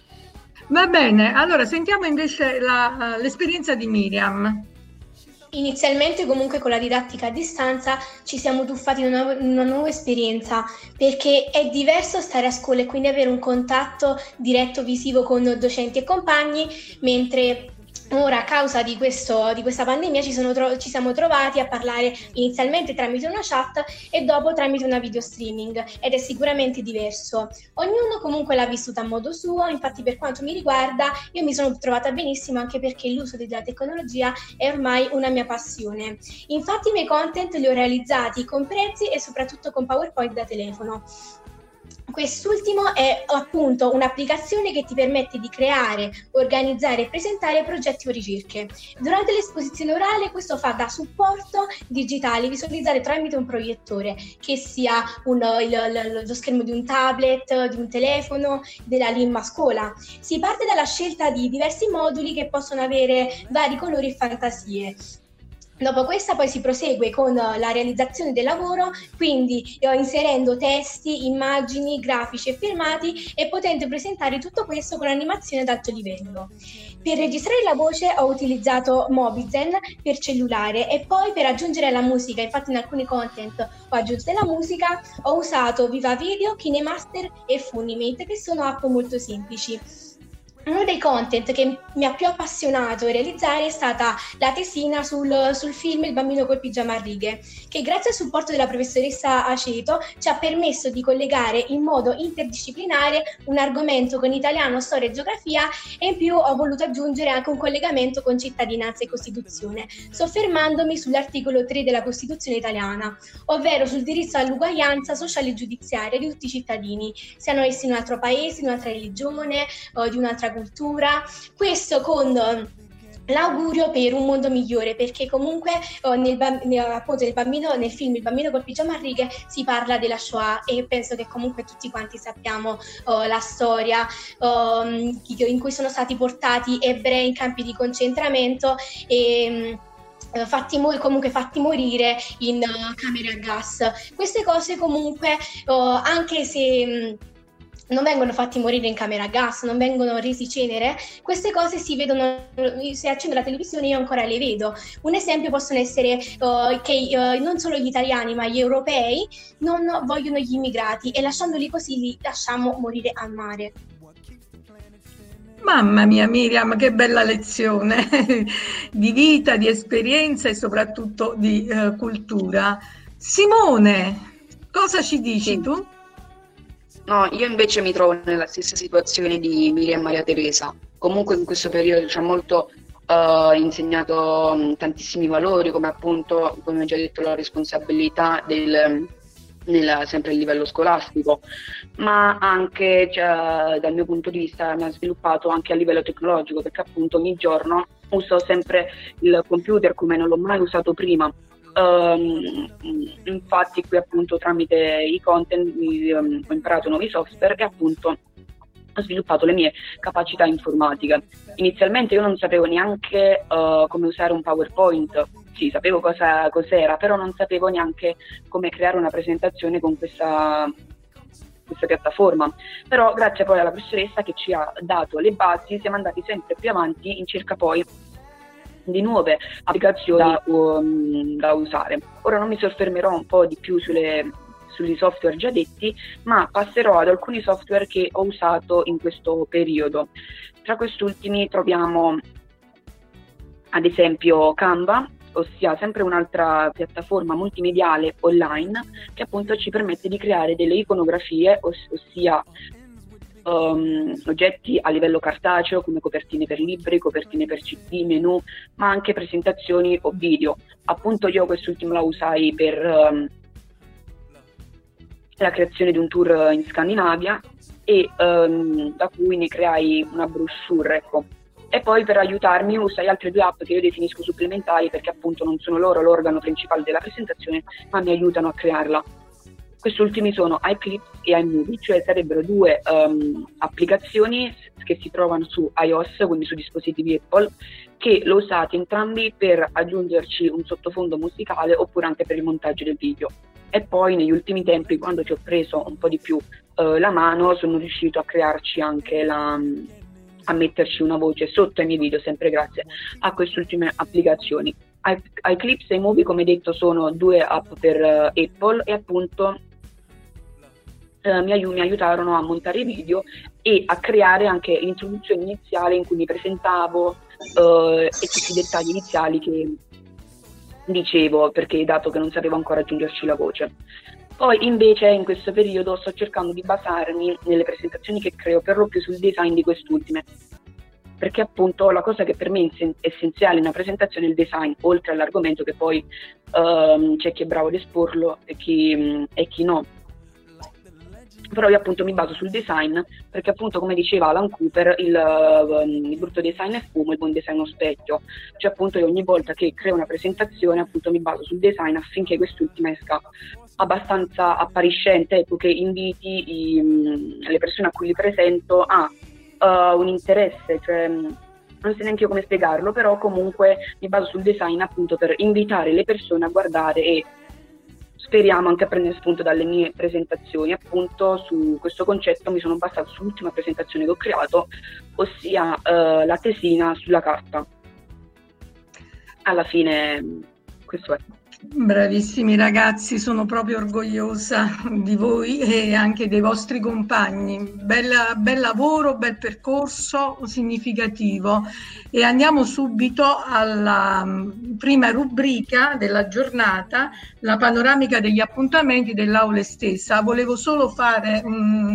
Va bene, allora sentiamo invece la, l'esperienza di Miriam. Inizialmente comunque con la didattica a distanza ci siamo tuffati in una, una, nuova esperienza perché è diverso stare a scuola e quindi avere un contatto diretto visivo con docenti e compagni, mentre Ora, a causa di, questo, di questa pandemia, ci, tro- ci, siamo trovati a parlare inizialmente tramite una chat e dopo tramite una video streaming ed è sicuramente diverso. Ognuno comunque l'ha vissuta a modo suo, infatti per quanto mi riguarda io mi sono trovata benissimo anche perché l'uso della tecnologia è ormai una mia passione. Infatti i miei content li ho realizzati con prezzi e soprattutto con PowerPoint da telefono. Quest'ultimo è appunto un'applicazione che ti permette di creare, organizzare e presentare progetti o ricerche. Durante l'esposizione orale questo fa da supporto digitale visualizzare tramite un proiettore, che sia un, il, lo schermo di un tablet, di un telefono, della Limma scuola. Si parte dalla scelta di diversi moduli che possono avere vari colori e fantasie. Dopo questa poi si prosegue con eh, la realizzazione del lavoro, quindi inserendo testi, immagini, grafici e filmati e potendo presentare tutto questo con animazione ad alto livello. Per registrare la voce ho utilizzato Mobizen per cellulare e poi per aggiungere la musica, infatti in alcuni content ho aggiunto della musica, ho usato Viva Video, KineMaster e Funimate che sono app molto semplici. Uno dei content che mi ha più appassionato realizzare è stata la tesina sul, sul, film Il bambino col pigiama a righe, che grazie al supporto della professoressa Aceto ci ha permesso di collegare in modo interdisciplinare un argomento con italiano, storia e geografia e in più ho voluto aggiungere anche un collegamento con cittadinanza e Costituzione, soffermandomi sull'articolo 3 della Costituzione italiana, ovvero sul diritto all'uguaglianza sociale e giudiziaria di tutti i cittadini, siano essi in un altro paese, in un'altra religione o di un'altra cultura, questo con l'augurio per un mondo migliore perché comunque oh, nel, appunto, nel, bambino, nel film Il bambino col pigiama a righe si parla della Shoah e penso che comunque tutti quanti sappiamo oh, la storia oh, in cui sono stati portati ebrei in campi di concentramento e mm, fatti, comunque fatti morire in uh, camere a gas. Queste cose comunque, oh, anche se mm, non vengono fatti morire in camera a gas, non vengono resi cenere, queste cose si vedono, se accendo la televisione io ancora le vedo. Un esempio possono essere uh, che uh, non solo gli italiani ma gli europei non vogliono gli immigrati e lasciandoli così li lasciamo morire a mare. Mamma mia Miriam, che bella lezione [LAUGHS] di vita, di esperienza e soprattutto di uh, cultura. Simone, cosa ci dici sì. tu? No, io invece mi trovo nella stessa situazione di Miriam Maria Teresa. Comunque in questo periodo ci ha molto uh, insegnato um, tantissimi valori, come appunto, come ho già detto, la responsabilità del, nella, sempre a livello scolastico, ma anche cioè, dal mio punto di vista mi ha sviluppato anche a livello tecnologico, perché appunto ogni giorno uso sempre il computer come non l'ho mai usato prima Um, infatti qui appunto tramite i content um, ho imparato nuovi software e appunto ho sviluppato le mie capacità informatiche. Inizialmente io non sapevo neanche uh, come usare un PowerPoint, sì, sapevo cosa, cos'era, però non sapevo neanche come creare una presentazione con questa, questa piattaforma. Però grazie poi alla professoressa che ci ha dato le basi siamo andati sempre più avanti in cerca poi di nuove applicazioni da, um, da usare. Ora non mi soffermerò un po' di più sulle, sugli software già detti, ma passerò ad alcuni software che ho usato in questo periodo. Tra quest'ultimi troviamo ad esempio Canva, ossia sempre un'altra piattaforma multimediale online che appunto ci permette di creare delle iconografie, ossia um, oggetti a livello cartaceo come copertine per libri, copertine per CD, menu, ma anche presentazioni o video. Appunto io quest'ultimo la usai per um, la creazione di un tour in Scandinavia e um, da cui ne creai una brochure, ecco. E poi per aiutarmi usai altre due app che io definisco supplementari perché appunto non sono loro l'organo principale della presentazione, ma mi aiutano a crearla. Questi ultimi sono iClips e iMovie, cioè sarebbero due um, applicazioni che si trovano su iOS, quindi su dispositivi Apple, che lo usate entrambi per aggiungerci un sottofondo musicale oppure anche per il montaggio del video. E poi negli ultimi tempi, quando ci ho preso un po' di più uh, la mano, sono riuscito a crearci anche la, a metterci una voce sotto ai miei video, sempre grazie a queste ultime applicazioni. iClips e iMovie, come detto, sono due app per uh, Apple e appunto eh, mi, ai- mi, aiutarono a montare video e a creare anche l'introduzione iniziale in cui mi presentavo eh, e tutti i dettagli iniziali che dicevo, perché dato che non sapevo ancora aggiungerci la voce. Poi invece in questo periodo sto cercando di basarmi nelle presentazioni che creo per lo più sul design di quest'ultime, perché appunto la cosa che per me è essenziale in una presentazione è il design, oltre all'argomento che poi um, c'è chi è bravo ad esporlo e chi, e chi no però io appunto mi baso sul design perché appunto come diceva Alan Cooper il, uh, il brutto design è fumo, il buon design è uno specchio. Cioè appunto io ogni volta che creo una presentazione appunto mi baso sul design affinché quest'ultima esca abbastanza appariscente ecco che inviti i, le persone a cui li presento a uh, un interesse cioè non so neanche io come spiegarlo, però comunque mi baso sul design appunto per invitare le persone a guardare e speriamo anche a prendere spunto dalle mie presentazioni. Appunto su questo concetto mi sono basato sull'ultima presentazione che ho creato, ossia eh, la tesina sulla carta. Alla fine questo è. Bravissimi ragazzi, sono proprio orgogliosa di voi e anche dei vostri compagni. Bella, bel lavoro, bel percorso significativo. E andiamo subito alla mm, prima rubrica della giornata, la panoramica degli appuntamenti dell'aula stessa. Volevo solo fare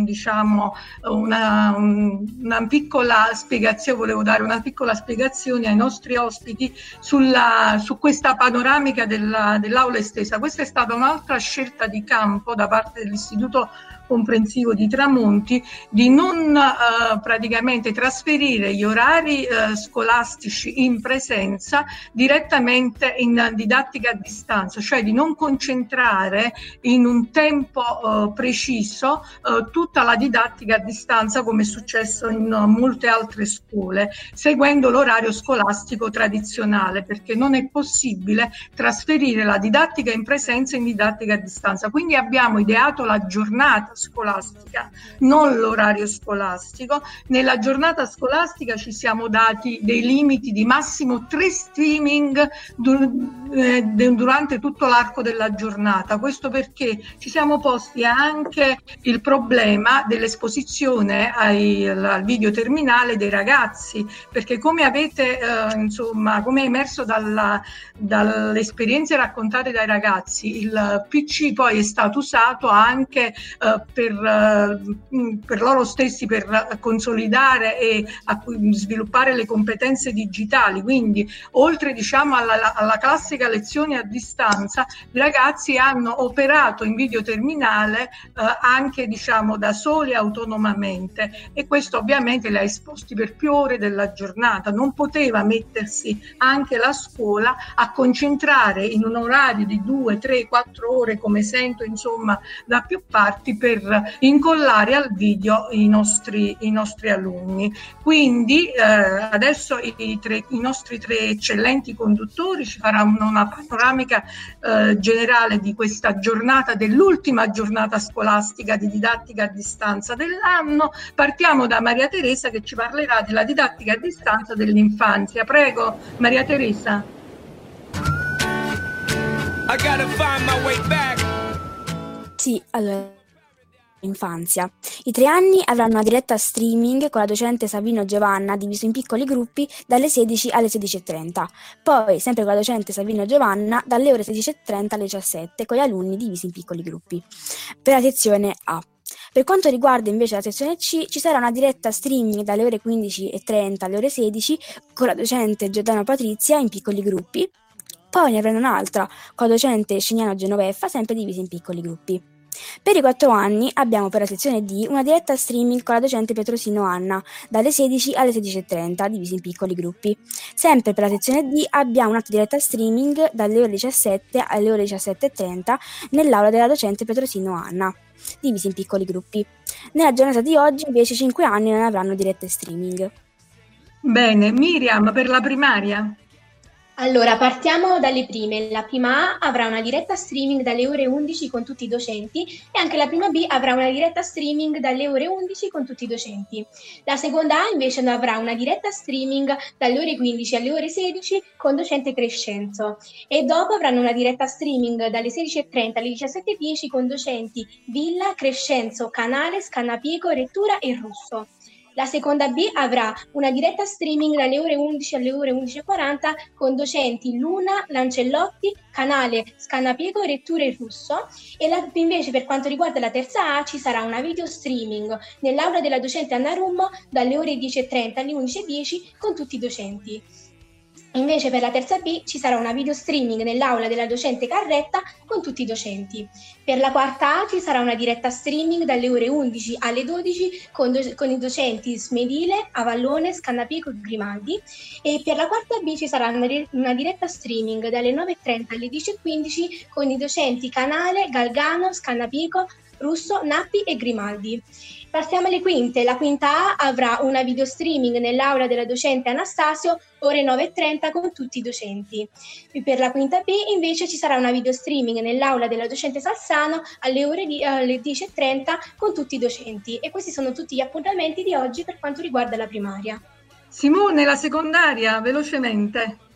diciamo, una, un, una piccola spiegazione, volevo dare una piccola spiegazione ai nostri ospiti sulla, su questa panoramica della, dell'aula estesa. Questa è stata un'altra scelta di campo da parte dell'Istituto comprensivo di Tramonti di non eh, praticamente trasferire gli orari eh, scolastici in presenza direttamente in didattica a distanza, cioè di non concentrare in un tempo eh, preciso eh, tutta la didattica a distanza come è successo in molte altre scuole, seguendo l'orario scolastico tradizionale, perché non è possibile trasferire la didattica in presenza in didattica a distanza. Quindi abbiamo ideato la giornata scolastica, non l'orario scolastico. Nella giornata scolastica ci siamo dati dei limiti di massimo tre streaming eh, durante tutto l'arco della giornata. Questo perché ci siamo posti anche il problema dell'esposizione ai, al video terminale dei ragazzi, perché come avete, eh, insomma, come è emerso dalla, dalle esperienze raccontate dai ragazzi, il PC poi è stato usato anche eh, per, eh, per, loro stessi per consolidare e sviluppare le competenze digitali. Quindi, oltre diciamo alla, alla classica lezione a distanza, i ragazzi hanno operato in video terminale eh, anche diciamo da soli autonomamente e questo ovviamente li ha esposti per più ore della giornata. Non poteva mettersi anche la scuola a concentrare in un orario di due, tre, quattro ore, come sento insomma da più parti, per incollare al video i nostri, i nostri alunni. Quindi eh, adesso i, tre, i, nostri tre eccellenti conduttori ci faranno una panoramica eh, generale di questa giornata, dell'ultima giornata scolastica di didattica a distanza dell'anno. Partiamo da Maria Teresa che ci parlerà della didattica a distanza dell'infanzia. Prego, Maria Teresa. Sì, allora infanzia. I tre anni avranno una diretta streaming con la docente Savino Giovanna diviso in piccoli gruppi dalle 16 alle 16.30. Poi, sempre con la docente Savino Giovanna, dalle ore 16.30 alle 17 con gli alunni divisi in piccoli gruppi. Per la sezione A. Per quanto riguarda invece la sezione C, ci sarà una diretta streaming dalle ore 15.30 alle ore 16 con la docente Giordano Patrizia in piccoli gruppi. Poi ne avranno un'altra con la docente Sciniano Genoveffa, sempre divisi in piccoli gruppi. Per i 4 anni abbiamo per la sezione D una diretta streaming con la docente Petrosino Anna, dalle 16 alle 16.30, divisi in piccoli gruppi. Sempre per la sezione D abbiamo un'altra diretta streaming dalle ore 17 alle ore 17.30 nell'aula della docente Petrosino Anna, divisi in piccoli gruppi. Nella giornata di oggi invece 5 anni non avranno dirette streaming. Bene, Miriam per la primaria. Allora, partiamo dalle prime. La prima A avrà una diretta streaming dalle ore 11 con tutti i docenti e anche la prima B avrà una diretta streaming dalle ore 11 con tutti i docenti. La seconda A invece avrà una diretta streaming dalle ore 15 alle ore 16 con docente Crescenzo e dopo avranno una diretta streaming dalle 16.30 alle 17.10 con docenti Villa, Crescenzo, Canale, Scannapico, Rettura e Russo. La seconda B avrà una diretta streaming dalle ore 11 alle ore 11.40 con docenti Luna, Lancellotti, Canale, Scannapiego, Retture e Russo. E la, invece per quanto riguarda la terza A ci sarà una video streaming nell'aula della docente Anna Rummo dalle ore 10.30 alle 11.10 con tutti i docenti. Invece per la terza B ci sarà una video streaming nell'aula della docente Carretta con tutti i docenti. Per la quarta A ci sarà una diretta streaming dalle ore 11 alle 12 con, do- con i docenti Smedile, Avallone, Scannapico e Grimaldi e per la quarta B ci sarà una, di- una diretta streaming dalle 9.30 alle 10.15 con i docenti Canale, Galgano, Scannapico, Russo, Nappi e Grimaldi. Passiamo alle quinte. La quinta A avrà una video streaming nell'aula della docente Anastasio ore 9.30 con tutti i docenti. Per la quinta B invece ci sarà una video streaming nell'aula della docente Salsano alle ore di, alle 10.30 con tutti i docenti. E questi sono tutti gli appuntamenti di oggi per quanto riguarda la primaria. Simone, la secondaria, velocemente.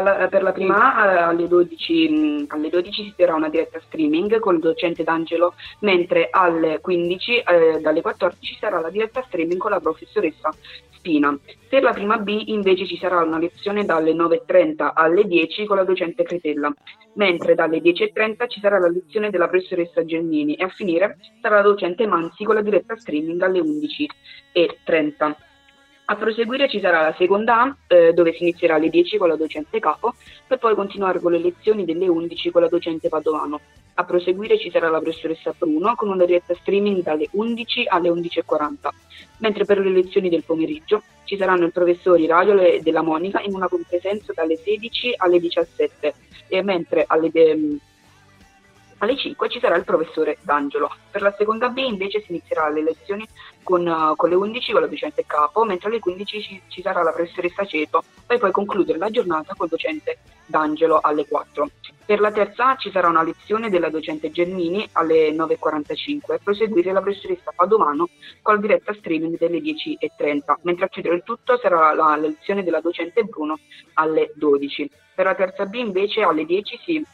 Per la prima eh, alle 12, mh, alle 12 si terrà una diretta streaming con il docente D'Angelo, mentre alle 15, eh, dalle 14 sarà la diretta streaming con la professoressa Spina. Per la prima B invece ci sarà una lezione dalle 9.30 alle 10 con la docente Cretella, mentre dalle 10.30 ci sarà la lezione della professoressa Gennini e a finire sarà la docente Manzi con la diretta streaming alle 11.30. A proseguire ci sarà la seconda eh, dove si inizierà alle 10 con la docente Capo, per poi continuare con le lezioni delle 11 con la docente Padovano. A proseguire ci sarà la professoressa Bruno con una diretta streaming dalle 11 alle 11.40, mentre per le lezioni del pomeriggio ci saranno i professori Radio e della Monica in una compresenza dalle 16 alle 17, e mentre alle, ehm, alle 5 ci sarà il professore D'Angelo. Per la seconda B invece si inizierà le lezioni con, eh, con le 11 con la docente Capo, mentre alle 15 ci, ci sarà la professoressa Ceto, per poi concludere la giornata col docente D'Angelo alle 4. Per la terza A ci sarà una lezione della docente Gernini alle 9.45 e proseguire la professoressa Padovano con la diretta streaming delle 10.30, mentre a chiudere il tutto sarà la lezione della docente Bruno alle 12. Per la terza B invece alle 10 si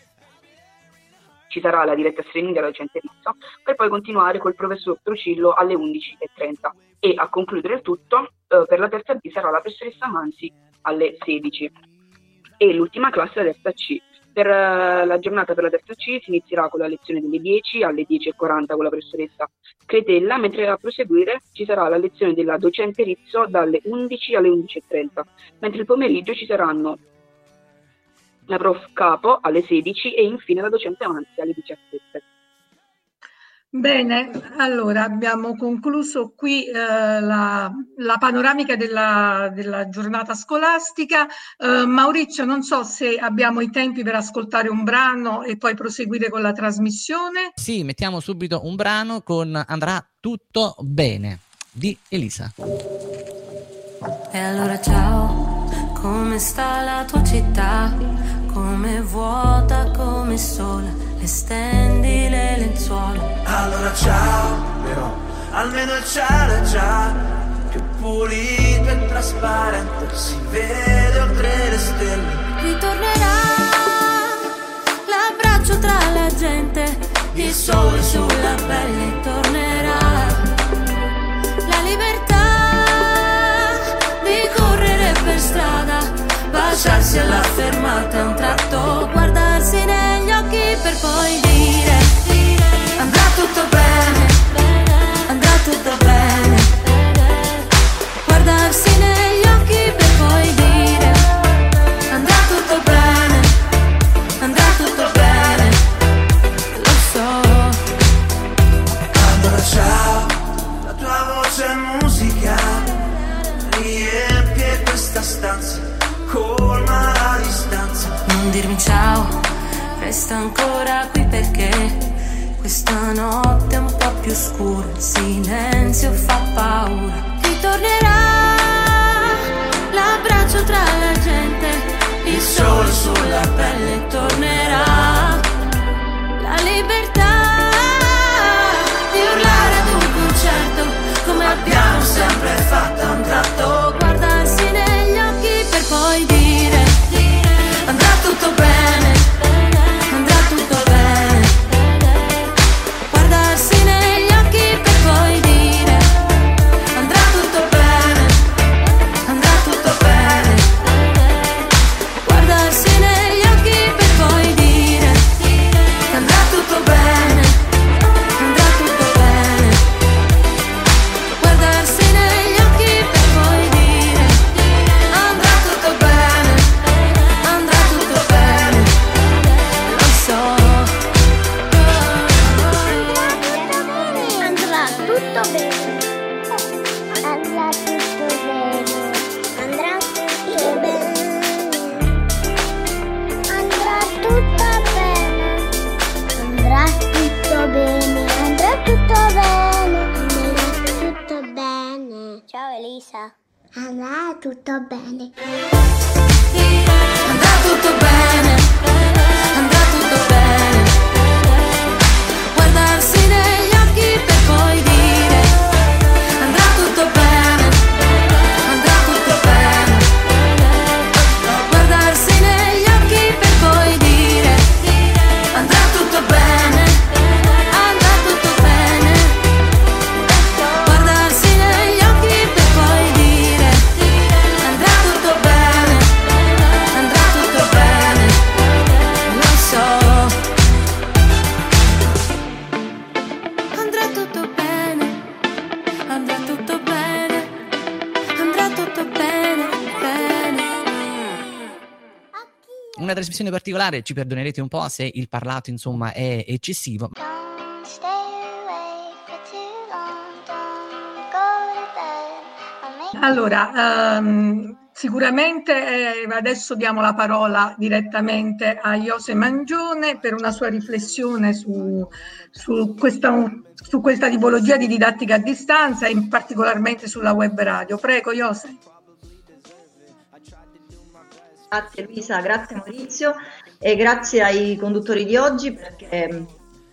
ci sarà la diretta streaming della docente Rizzo, per poi continuare col professor Trocillo alle 11.30 e a concludere il tutto eh, per la terza B sarà la professoressa Mansi alle 16 e l'ultima classe la terza C. Per eh, la giornata per la terza C si inizierà con la lezione delle 10 alle 10.40 con la professoressa Cretella, mentre a proseguire ci sarà la lezione della docente Rizzo dalle 11 alle 11.30, mentre il pomeriggio ci saranno la prof capo alle 16 e infine la docente Manzi alle 17. Bene, allora abbiamo concluso qui eh, la, la panoramica della, della giornata scolastica. Eh, Maurizio, non so se abbiamo i tempi per ascoltare un brano e poi proseguire con la trasmissione. Sì, mettiamo subito un brano con Andrà tutto bene di Elisa. E allora ciao, come sta la tua città? Come vuota, come sola, le stendi le lenzuola. Allora ciao, però almeno il cielo è già più pulito e trasparente, si vede oltre le stelle. Ritornerà l'abbraccio tra la gente, il sole sulla pelle tornerà. La libertà di correre per strada, baciarsi alla fermata, un tratto guardarsi negli occhi per poi dire, particolare, ci perdonerete un po' se il parlato insomma è eccessivo. Allora, ehm, sicuramente eh, adesso diamo la parola direttamente a Iose Mangione per una sua riflessione su, su questa, su questa tipologia di didattica a distanza e in particolarmente sulla web radio. Prego, Iose. Grazie Luisa, grazie Maurizio e grazie ai conduttori di oggi perché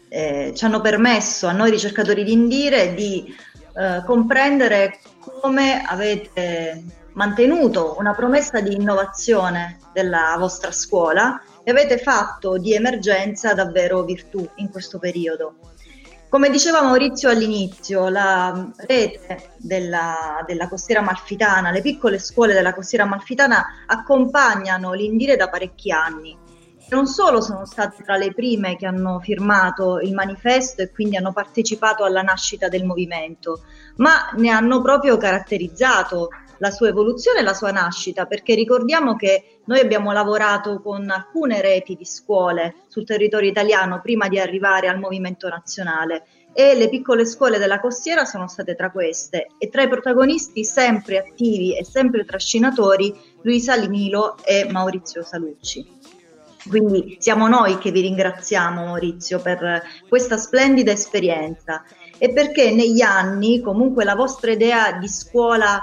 eh, ci hanno permesso a noi ricercatori di Indire di eh, comprendere come avete mantenuto una promessa di innovazione della vostra scuola e avete fatto di emergenza davvero virtù in questo periodo. Come diceva Maurizio all'inizio, la rete della, della costiera malfitana, le piccole scuole della costiera malfitana accompagnano l'Indire da parecchi anni. Non solo sono state tra le prime che hanno firmato il manifesto e quindi hanno partecipato alla nascita del movimento, ma ne hanno proprio caratterizzato la sua evoluzione e la sua nascita, perché ricordiamo che noi abbiamo lavorato con alcune reti di scuole sul territorio italiano prima di arrivare al movimento nazionale e le piccole scuole della costiera sono state tra queste e tra i protagonisti sempre attivi e sempre trascinatori Luisa Linilo e Maurizio Salucci. Quindi siamo noi che vi ringraziamo Maurizio per questa splendida esperienza. E perché negli anni comunque la vostra idea di scuola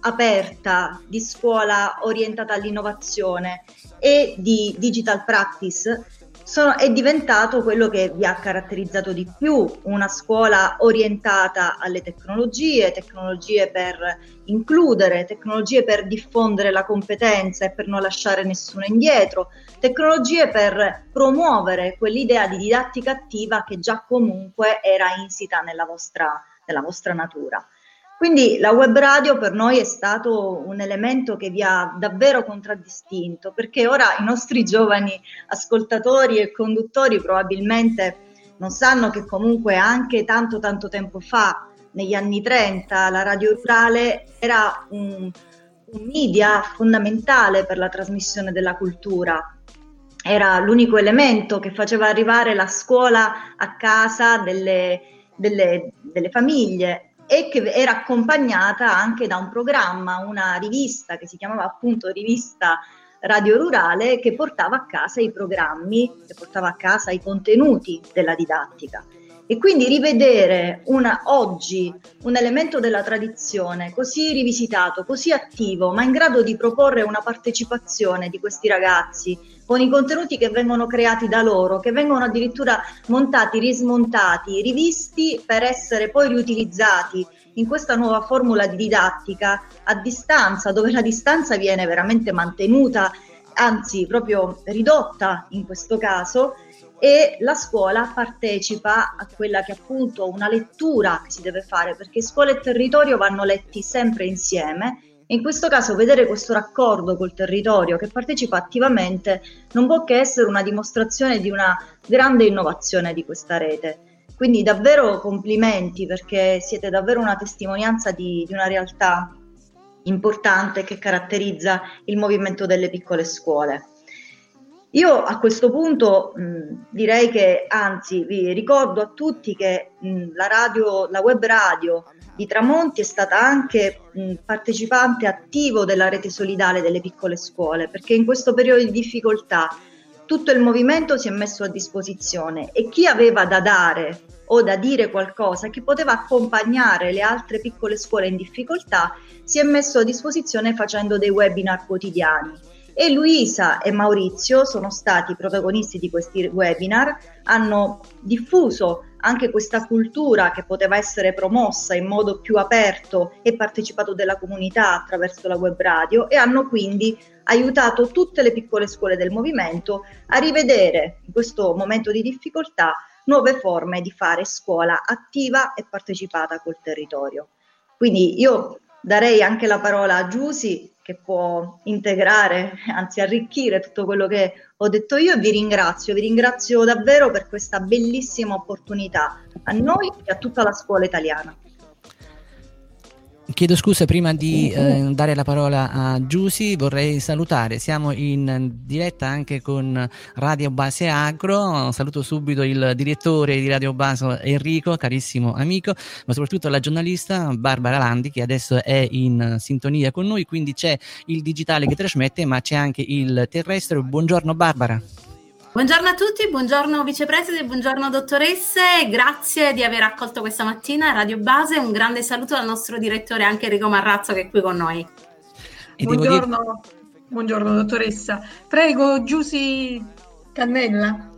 aperta, di scuola orientata all'innovazione e di digital practice sono, è diventato quello che vi ha caratterizzato di più, una scuola orientata alle tecnologie, tecnologie per includere, tecnologie per diffondere la competenza e per non lasciare nessuno indietro, tecnologie per promuovere quell'idea di didattica attiva che già comunque era insita nella vostra, nella vostra natura. Quindi la web radio per noi è stato un elemento che vi ha davvero contraddistinto, perché ora i nostri giovani ascoltatori e conduttori probabilmente non sanno che comunque anche tanto tanto tempo fa, negli anni 30, la radio rurale era un, un media fondamentale per la trasmissione della cultura. Era l'unico elemento che faceva arrivare la scuola a casa delle, delle, delle famiglie e che era accompagnata anche da un programma, una rivista che si chiamava appunto Rivista Radio Rurale che portava a casa i programmi, che portava a casa i contenuti della didattica. E quindi rivedere una, oggi un elemento della tradizione così rivisitato, così attivo, ma in grado di proporre una partecipazione di questi ragazzi con i contenuti che vengono creati da loro, che vengono addirittura montati, rismontati, rivisti per essere poi riutilizzati in questa nuova formula di didattica a distanza, dove la distanza viene veramente mantenuta, anzi proprio ridotta in questo caso, e la scuola partecipa a quella che appunto una lettura che si deve fare, perché scuola e territorio vanno letti sempre insieme e in questo caso vedere questo raccordo col territorio che partecipa attivamente non può che essere una dimostrazione di una grande innovazione di questa rete. Quindi davvero complimenti perché siete davvero una testimonianza di, di una realtà importante che caratterizza il movimento delle piccole scuole. Io a questo punto mh, direi che, anzi, vi ricordo a tutti che mh, la, radio, la web radio di Tramonti è stata anche mh, partecipante attivo della rete solidale delle piccole scuole, perché in questo periodo di difficoltà tutto il movimento si è messo a disposizione e chi aveva da dare o da dire qualcosa, chi poteva accompagnare le altre piccole scuole in difficoltà, si è messo a disposizione facendo dei webinar quotidiani. E Luisa e Maurizio sono stati protagonisti di questi webinar, hanno diffuso anche questa cultura che poteva essere promossa in modo più aperto e partecipato della comunità attraverso la web radio e hanno quindi aiutato tutte le piccole scuole del movimento a rivedere in questo momento di difficoltà nuove forme di fare scuola attiva e partecipata col territorio. Quindi io darei anche la parola a Giusi che può integrare, anzi arricchire tutto quello che ho detto io e vi ringrazio, vi ringrazio davvero per questa bellissima opportunità a noi e a tutta la scuola italiana. Chiedo scusa prima di eh, dare la parola a Giusy, vorrei salutare, siamo in diretta anche con Radio Base Agro, saluto subito il direttore di Radio Base Enrico, carissimo amico, ma soprattutto la giornalista Barbara Landi che adesso è in sintonia con noi, quindi c'è il digitale che trasmette ma c'è anche il terrestre. Buongiorno Barbara. Buongiorno a tutti, buongiorno vicepresidente, buongiorno dottoresse, grazie di aver accolto questa mattina Radio Base, un grande saluto al nostro direttore anche Enrico Marrazzo che è qui con noi. Buongiorno, buongiorno dottoressa, prego Giusy Cannella.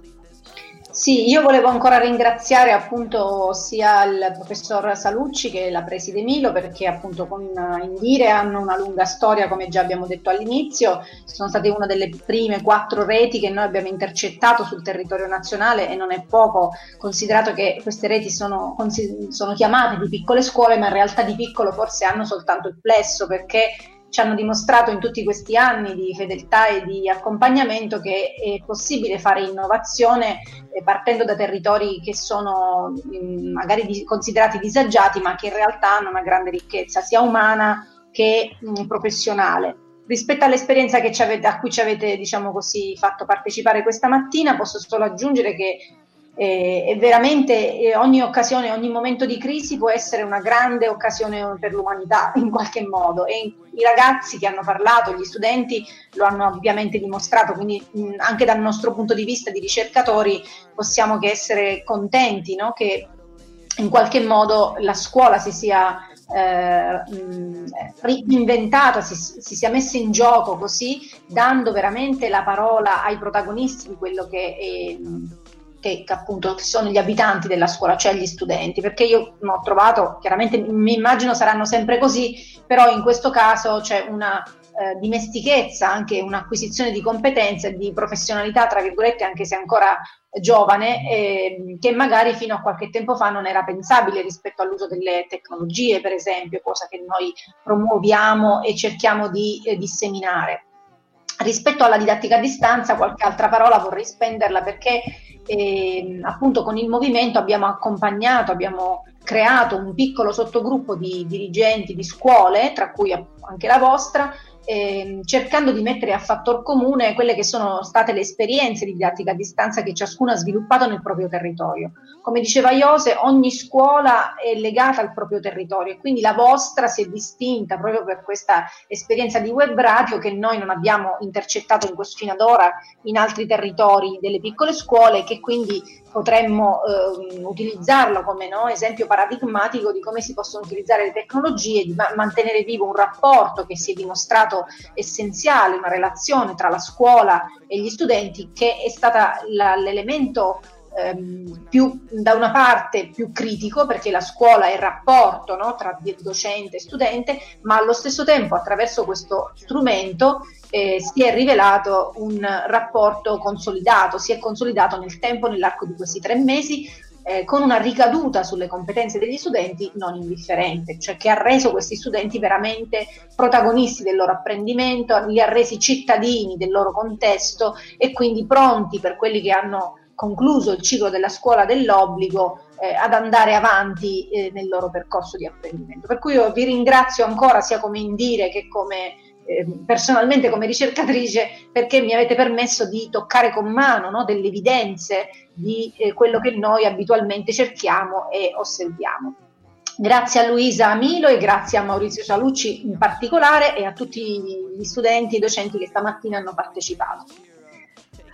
Sì, io volevo ancora ringraziare appunto sia il professor Salucci che la preside Milo perché appunto con Indire hanno una lunga storia come già abbiamo detto all'inizio, sono state una delle prime quattro reti che noi abbiamo intercettato sul territorio nazionale e non è poco considerato che queste reti sono, sono chiamate di piccole scuole ma in realtà di piccolo forse hanno soltanto il plesso perché ci hanno dimostrato in tutti questi anni di fedeltà e di accompagnamento che è possibile fare innovazione eh, partendo da territori che sono mh, magari considerati disagiati ma che in realtà hanno una grande ricchezza sia umana che mh, professionale. Rispetto all'esperienza avete, a cui ci avete diciamo così, fatto partecipare questa mattina, posso solo aggiungere che e veramente ogni occasione, ogni momento di crisi può essere una grande occasione per l'umanità [LAUGHS] in qualche modo e i ragazzi che hanno parlato, gli studenti lo hanno ovviamente dimostrato, quindi anche dal nostro punto di vista di ricercatori possiamo che essere contenti no? che in qualche modo la scuola si sia eh, reinventata, si, si, sia messa in gioco così, dando veramente la parola ai protagonisti di quello che è che, che, appunto sono gli abitanti della scuola, cioè gli studenti, perché io ho trovato, chiaramente mi immagino saranno sempre così, però in questo caso c'è una eh, dimestichezza, anche un'acquisizione di competenze, di professionalità, tra virgolette, anche se ancora giovane, eh, che magari fino a qualche tempo fa non era pensabile rispetto all'uso delle tecnologie, per esempio, cosa che noi promuoviamo e cerchiamo di eh, disseminare. Rispetto alla didattica a distanza, qualche altra parola vorrei spenderla perché eh, appunto con il movimento abbiamo accompagnato, abbiamo creato un piccolo sottogruppo di dirigenti di scuole, tra cui anche la vostra, eh, cercando di mettere a fattor comune quelle che sono state le esperienze di didattica a distanza che ciascuno ha sviluppato nel proprio territorio. Come diceva Iose, ogni scuola è legata al proprio territorio e quindi la vostra si è distinta proprio per questa esperienza di web radio che noi non abbiamo intercettato in questo, fino ad ora in altri territori delle piccole scuole che quindi potremmo eh, utilizzarlo come no, esempio paradigmatico di come si possono utilizzare le tecnologie, di ma- mantenere vivo un rapporto che si è dimostrato essenziale, una relazione tra la scuola e gli studenti che è stata la- l'elemento ehm, più da una parte più critico perché la scuola è il rapporto no, tra docente e studente, ma allo stesso tempo attraverso questo strumento eh, si è rivelato un rapporto consolidato, si è consolidato nel tempo, nell'arco di questi tre mesi, eh, con una ricaduta sulle competenze degli studenti non indifferente, cioè che ha reso questi studenti veramente protagonisti del loro apprendimento, li ha resi cittadini del loro contesto e quindi pronti per quelli che hanno concluso il ciclo della scuola dell'obbligo eh, ad andare avanti eh, nel loro percorso di apprendimento. Per cui io vi ringrazio ancora sia come Indire che come eh, personalmente come ricercatrice perché mi avete permesso di toccare con mano no, delle evidenze di eh, quello che noi abitualmente cerchiamo e osserviamo. Grazie a Luisa Amilo e grazie a Maurizio Cialucci in particolare e a tutti gli studenti e docenti che stamattina hanno partecipato.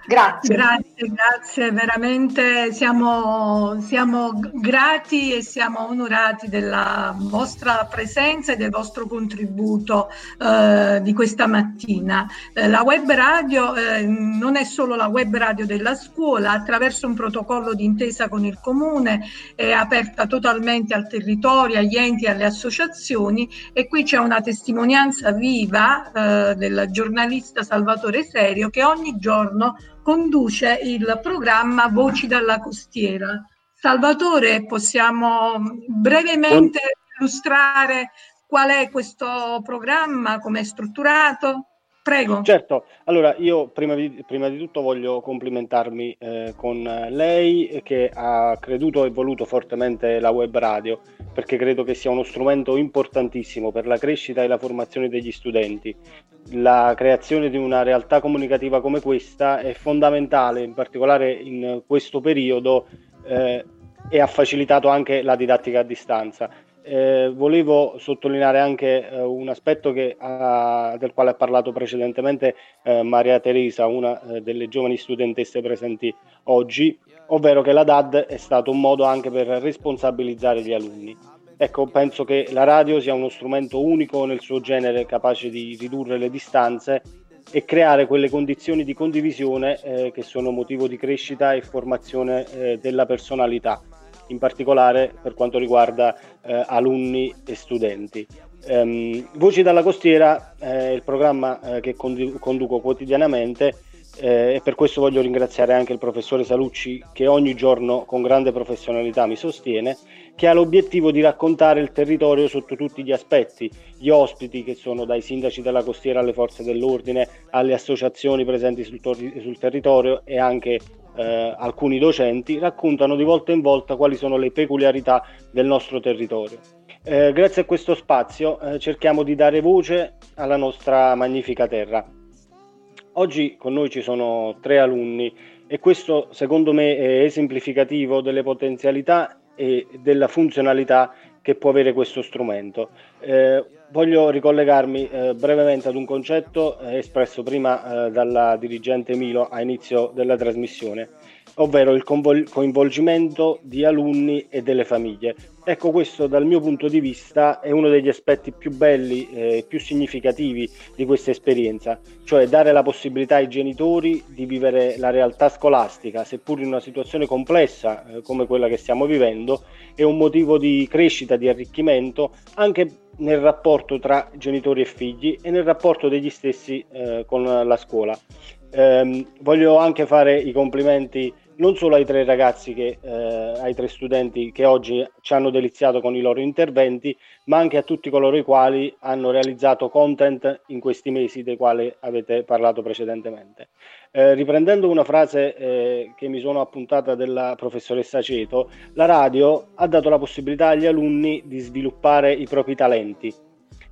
Grazie. Grazie, grazie, veramente siamo, siamo grati e siamo onorati della vostra presenza e del vostro contributo eh, di questa mattina. Eh, la web radio eh, non è solo la web radio della scuola, attraverso un protocollo d'intesa con il comune è aperta totalmente al territorio, agli enti e alle associazioni e qui c'è una testimonianza viva eh, del giornalista Salvatore Serio che ogni giorno conduce il programma Voci dalla costiera. Salvatore, possiamo brevemente illustrare qual è questo programma, come è strutturato? Prego. Certo, allora io prima di, prima di tutto voglio complimentarmi eh, con lei che ha creduto e voluto fortemente la web radio perché credo che sia uno strumento importantissimo per la crescita e la formazione degli studenti. La creazione di una realtà comunicativa come questa è fondamentale, in particolare in questo periodo eh, e ha facilitato anche la didattica a distanza eh, volevo sottolineare anche eh, un aspetto che, uh, del quale ha parlato precedentemente eh, Maria Teresa, una eh, delle giovani studentesse presenti oggi, ovvero che la DAD è stato un modo anche per responsabilizzare gli alunni. Ecco, penso che la radio sia uno strumento unico nel suo genere capace di ridurre le distanze e creare quelle condizioni di condivisione eh, che sono motivo di crescita e formazione eh, della personalità in particolare per quanto riguarda eh, alunni e studenti. Um, Voci dalla costiera è il programma eh, che condu- conduco quotidianamente eh, e per questo voglio ringraziare anche il professore Salucci che ogni giorno con grande professionalità mi sostiene, che ha l'obiettivo di raccontare il territorio sotto tutti gli aspetti, gli ospiti che sono dai sindaci della costiera alle forze dell'ordine, alle associazioni presenti sul, tor- sul territorio e anche eh, alcuni docenti raccontano di volta in volta quali sono le peculiarità del nostro territorio. Eh, grazie a questo spazio eh, cerchiamo di dare voce alla nostra magnifica terra. Oggi con noi ci sono tre alunni e questo secondo me è esemplificativo delle potenzialità e della funzionalità che può avere questo strumento. Eh, voglio ricollegarmi eh, brevemente ad un concetto eh, espresso prima eh, dalla dirigente Milo a inizio della trasmissione, ovvero il coinvolgimento di alunni e delle famiglie. Ecco, questo dal mio punto di vista è uno degli aspetti più belli e eh, più significativi di questa esperienza, cioè dare la possibilità ai genitori di vivere la realtà scolastica, seppur in una situazione complessa eh, come quella che stiamo vivendo, è un motivo di crescita, di arricchimento anche nel rapporto tra genitori e figli e nel rapporto degli stessi eh, con la scuola. Eh, voglio anche fare i complimenti non solo ai tre ragazzi, che, eh, ai tre studenti che oggi ci hanno deliziato con i loro interventi, ma anche a tutti coloro i quali hanno realizzato content in questi mesi dei quali avete parlato precedentemente. Eh, riprendendo una frase eh, che mi sono appuntata della professoressa Ceto, la radio ha dato la possibilità agli alunni di sviluppare i propri talenti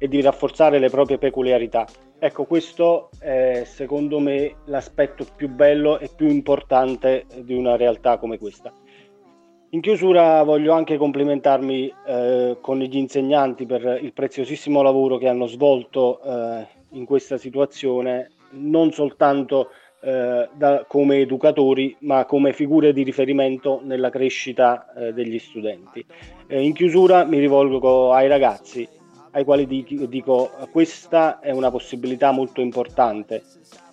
e di rafforzare le proprie peculiarità. Ecco, questo è secondo me l'aspetto più bello e più importante di una realtà come questa. In chiusura voglio anche complimentarmi eh, con gli insegnanti per il preziosissimo lavoro che hanno svolto eh, in questa situazione, non soltanto eh, da, come educatori, ma come figure di riferimento nella crescita eh, degli studenti. Eh, in chiusura mi rivolgo ai ragazzi ai quali dico questa è una possibilità molto importante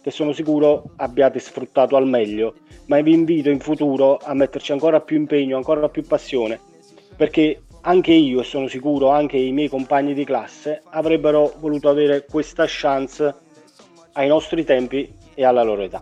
che sono sicuro abbiate sfruttato al meglio, ma vi invito in futuro a metterci ancora più impegno, ancora più passione, perché anche io e sono sicuro anche i miei compagni di classe avrebbero voluto avere questa chance ai nostri tempi e alla loro età.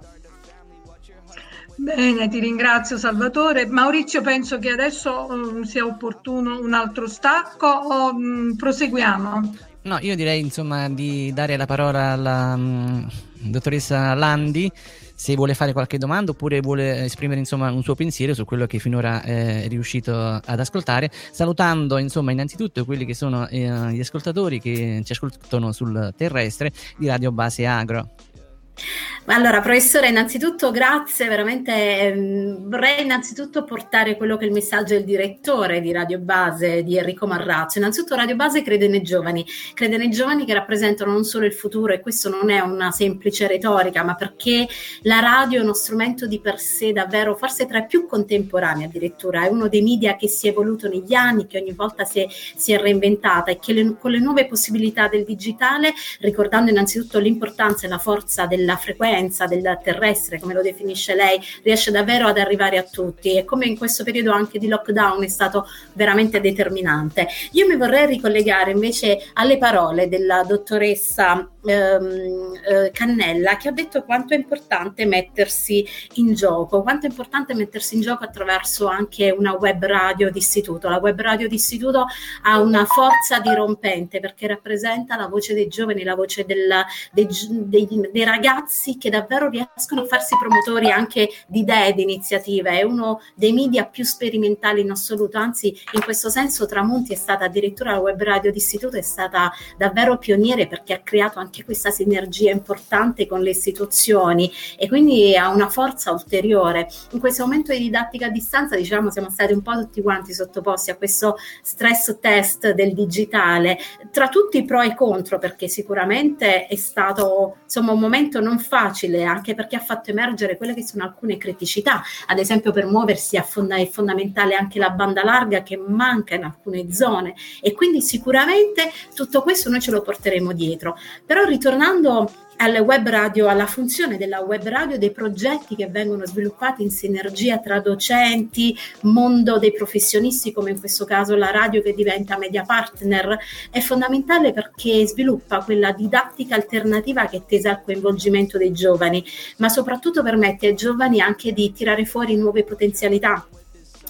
Bene, ti ringrazio Salvatore. Maurizio, penso che adesso um, sia opportuno un altro stacco o um, proseguiamo? No, io direi insomma di dare la parola alla um, dottoressa Landi se vuole fare qualche domanda oppure vuole esprimere insomma un suo pensiero su quello che finora è riuscito ad ascoltare, salutando insomma innanzitutto quelli che sono eh, gli ascoltatori che ci ascoltano sul terrestre di Radio Base Agro. Allora, professore, innanzitutto grazie, veramente ehm, vorrei innanzitutto portare quello che è il messaggio del direttore di Radio Base, di Enrico Marrazzo. Innanzitutto Radio Base crede nei giovani, crede nei giovani che rappresentano non solo il futuro e questo non è una semplice retorica, ma perché la radio è uno strumento di per sé davvero, forse tra i più contemporanei addirittura, è uno dei media che si è evoluto negli anni, che ogni volta si è, si è reinventata e che le, con le nuove possibilità del digitale, ricordando innanzitutto l'importanza e la forza della frequenza, del terrestre, come lo definisce lei, riesce davvero ad arrivare a tutti e come in questo periodo anche di lockdown è stato veramente determinante. Io mi vorrei ricollegare invece alle parole della dottoressa ehm, eh, Cannella che ha detto quanto è importante mettersi in gioco, quanto è importante mettersi in gioco attraverso anche una web radio d'istituto. La web radio d'istituto ha una forza dirompente perché rappresenta la voce dei giovani, la voce della, dei, dei, dei, ragazzi che davvero riescono a farsi promotori anche di idee, di iniziative. È uno dei media più sperimentali in assoluto, anzi in questo senso Tramonti è stata addirittura la web radio d'istituto, è stata davvero pioniere perché ha creato anche anche questa sinergia importante con le istituzioni e quindi ha una forza ulteriore. In questo momento di didattica a distanza, diciamo, siamo stati un po' tutti quanti sottoposti a questo stress test del digitale, tra tutti i pro e i contro, perché sicuramente è stato insomma un momento non facile, anche perché ha fatto emergere quelle che sono alcune criticità, ad esempio per muoversi è fondamentale anche la banda larga che manca in alcune zone e quindi sicuramente tutto questo noi ce lo porteremo dietro. Però ritornando al web radio, alla funzione della web radio, dei progetti che vengono sviluppati in sinergia tra docenti, mondo dei professionisti, come in questo caso la radio che diventa media partner, è fondamentale perché sviluppa quella didattica alternativa che è tesa al coinvolgimento dei giovani, ma soprattutto permette ai giovani anche di tirare fuori nuove potenzialità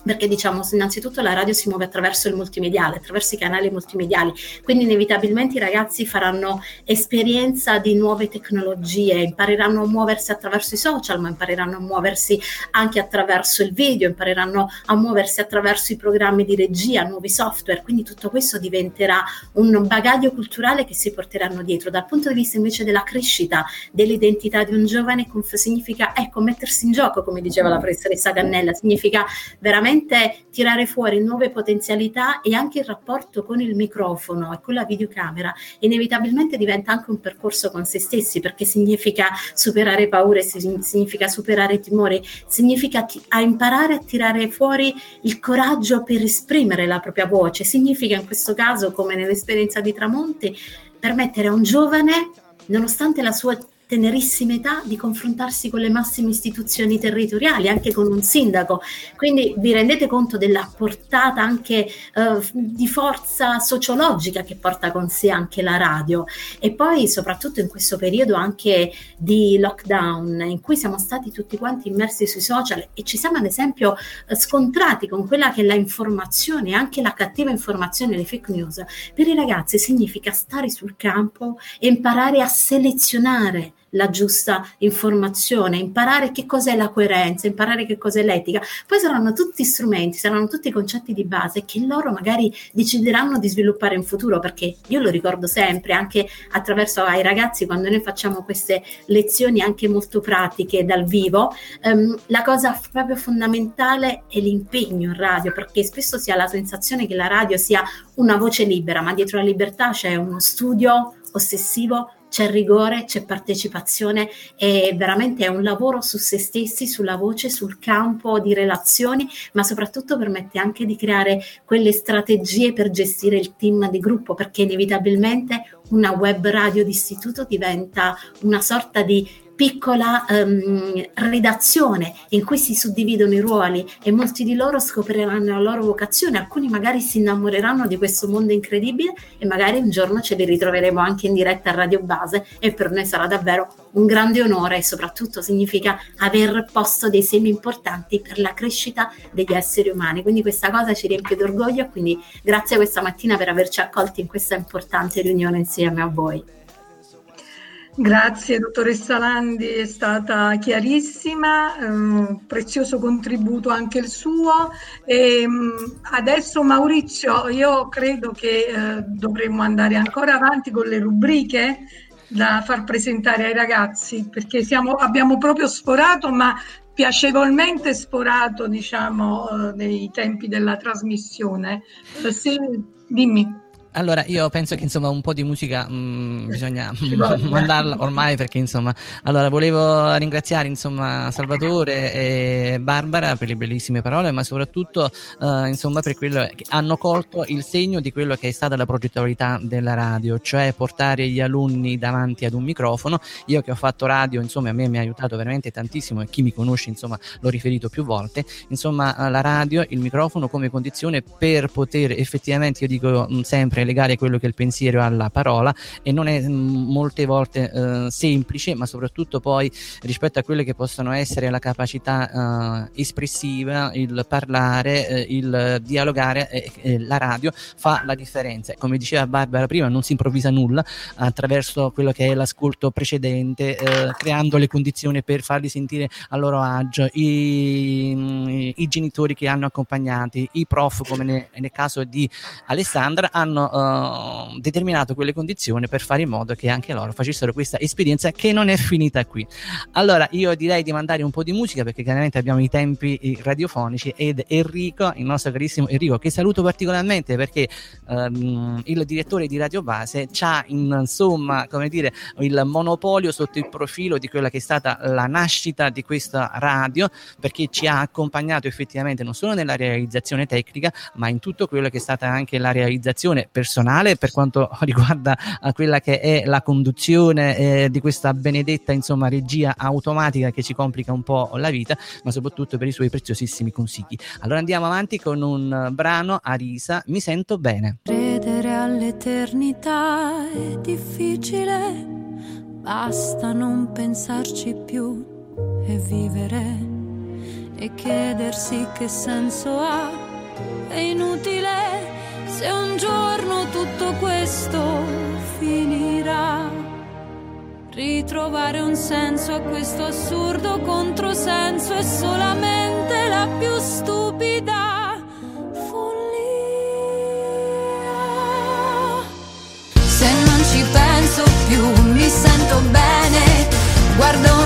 perché diciamo innanzitutto la radio si muove attraverso il multimediale, attraverso i canali multimediali, quindi inevitabilmente i ragazzi faranno esperienza di nuove tecnologie, impareranno a muoversi attraverso i social, ma impareranno a muoversi anche attraverso il video, impareranno a muoversi attraverso i programmi di regia, nuovi software, quindi tutto questo diventerà un bagaglio culturale che si porteranno dietro. Dal punto di vista invece della crescita dell'identità di un giovane significa ecco mettersi in gioco, come diceva la professoressa Gannella, significa veramente veramente tirare fuori nuove potenzialità e anche il rapporto con il microfono e con la videocamera inevitabilmente diventa anche un percorso con se stessi perché significa superare paure, significa superare timori, significa t- a imparare a tirare fuori il coraggio per esprimere la propria voce, significa in questo caso come nell'esperienza di Tramonti permettere a un giovane nonostante la sua tenerissima età di confrontarsi con le massime istituzioni territoriali, anche con un sindaco. Quindi vi rendete conto della portata anche eh, di forza sociologica che porta con sé anche la radio. E poi soprattutto in questo periodo anche di lockdown in cui siamo stati tutti quanti immersi sui social e ci siamo ad esempio eh, scontrati con quella che è la informazione, anche la cattiva informazione, le fake news. Per i ragazzi significa stare sul campo e imparare a selezionare la giusta informazione, imparare che cos'è la coerenza, imparare che cos'è l'etica. Poi saranno tutti strumenti, saranno tutti concetti di base che loro magari decideranno di sviluppare in futuro, perché io lo ricordo sempre, anche attraverso ai ragazzi, quando noi facciamo queste lezioni anche molto pratiche dal vivo, ehm, la cosa proprio fondamentale è l'impegno in radio, perché spesso si ha la sensazione che la radio sia una voce libera, ma dietro la libertà c'è uno studio ossessivo c'è rigore, c'è partecipazione e veramente è un lavoro su se stessi, sulla voce, sul campo di relazioni, ma soprattutto permette anche di creare quelle strategie per gestire il team di gruppo, perché inevitabilmente una web radio d'istituto diventa una sorta di piccola um, redazione in cui si suddividono i ruoli e molti di loro scopriranno la loro vocazione, alcuni magari si innamoreranno di questo mondo incredibile e magari un giorno ce li ritroveremo anche in diretta a Radio Base e per noi sarà davvero un grande onore e soprattutto significa aver posto dei semi importanti per la crescita degli esseri umani. Quindi questa cosa ci riempie d'orgoglio quindi grazie questa mattina per averci accolti in questa importante riunione insieme a voi. Grazie dottoressa Landi, è stata chiarissima, eh, prezioso contributo anche il suo. E, ehm, adesso Maurizio, io credo che eh, dovremmo andare ancora avanti con le rubriche da far presentare ai ragazzi perché siamo, abbiamo proprio sforato, ma piacevolmente sforato, diciamo, eh, nei tempi della trasmissione. Eh, se, dimmi. Allora, io penso che insomma un po' di musica mh, bisogna Ci voglia. [LAUGHS] mandarla ormai perché insomma, allora volevo ringraziare insomma Salvatore e Barbara per le bellissime parole, ma soprattutto eh, insomma per quello che hanno colto il segno di quello che è stata la progettualità della radio, cioè portare gli alunni davanti ad un microfono. Io che ho fatto radio, insomma, a me mi ha aiutato veramente tantissimo e chi mi conosce, insomma, l'ho riferito più volte. Insomma, la radio, il microfono come condizione per poter effettivamente, io dico mh, sempre, legare quello che è il pensiero alla parola e non è mh, molte volte eh, semplice, ma soprattutto poi rispetto a quelle che possono essere la capacità eh, espressiva, il parlare, eh, il dialogare, eh, eh, la radio fa la differenza. Come diceva Barbara prima, non si improvvisa nulla attraverso quello che è l'ascolto precedente, eh, creando le condizioni per farli sentire a loro agio, i, i genitori che hanno accompagnati, i prof come ne- nel caso di Alessandra hanno eh, determinato quelle condizioni per fare in modo che anche loro facessero questa esperienza che non è finita qui. Allora io direi di mandare un po' di musica perché chiaramente abbiamo i tempi radiofonici ed Enrico, il nostro carissimo Enrico, che saluto particolarmente perché ehm, il direttore di Radio Base ha insomma come dire il monopolio sotto il profilo di quella che è stata la nascita di questa radio perché ci ha accompagnato effettivamente non solo nella realizzazione tecnica ma in tutto quello che è stata anche la realizzazione personale per quanto [LAUGHS] riguarda a quella che è la conduzione eh, di questa benedetta insomma regia automatica che ci complica un po' la vita ma soprattutto per i suoi preziosissimi consigli allora andiamo avanti con un eh, brano a risa mi sento bene Credere all'eternità è difficile, basta non pensarci più e vivere e chiedersi che senso ha. È inutile se un giorno tutto questo finirà. Ritrovare un senso a questo assurdo controsenso è solamente la più stupida Se non ci penso più mi sento bene. Guardo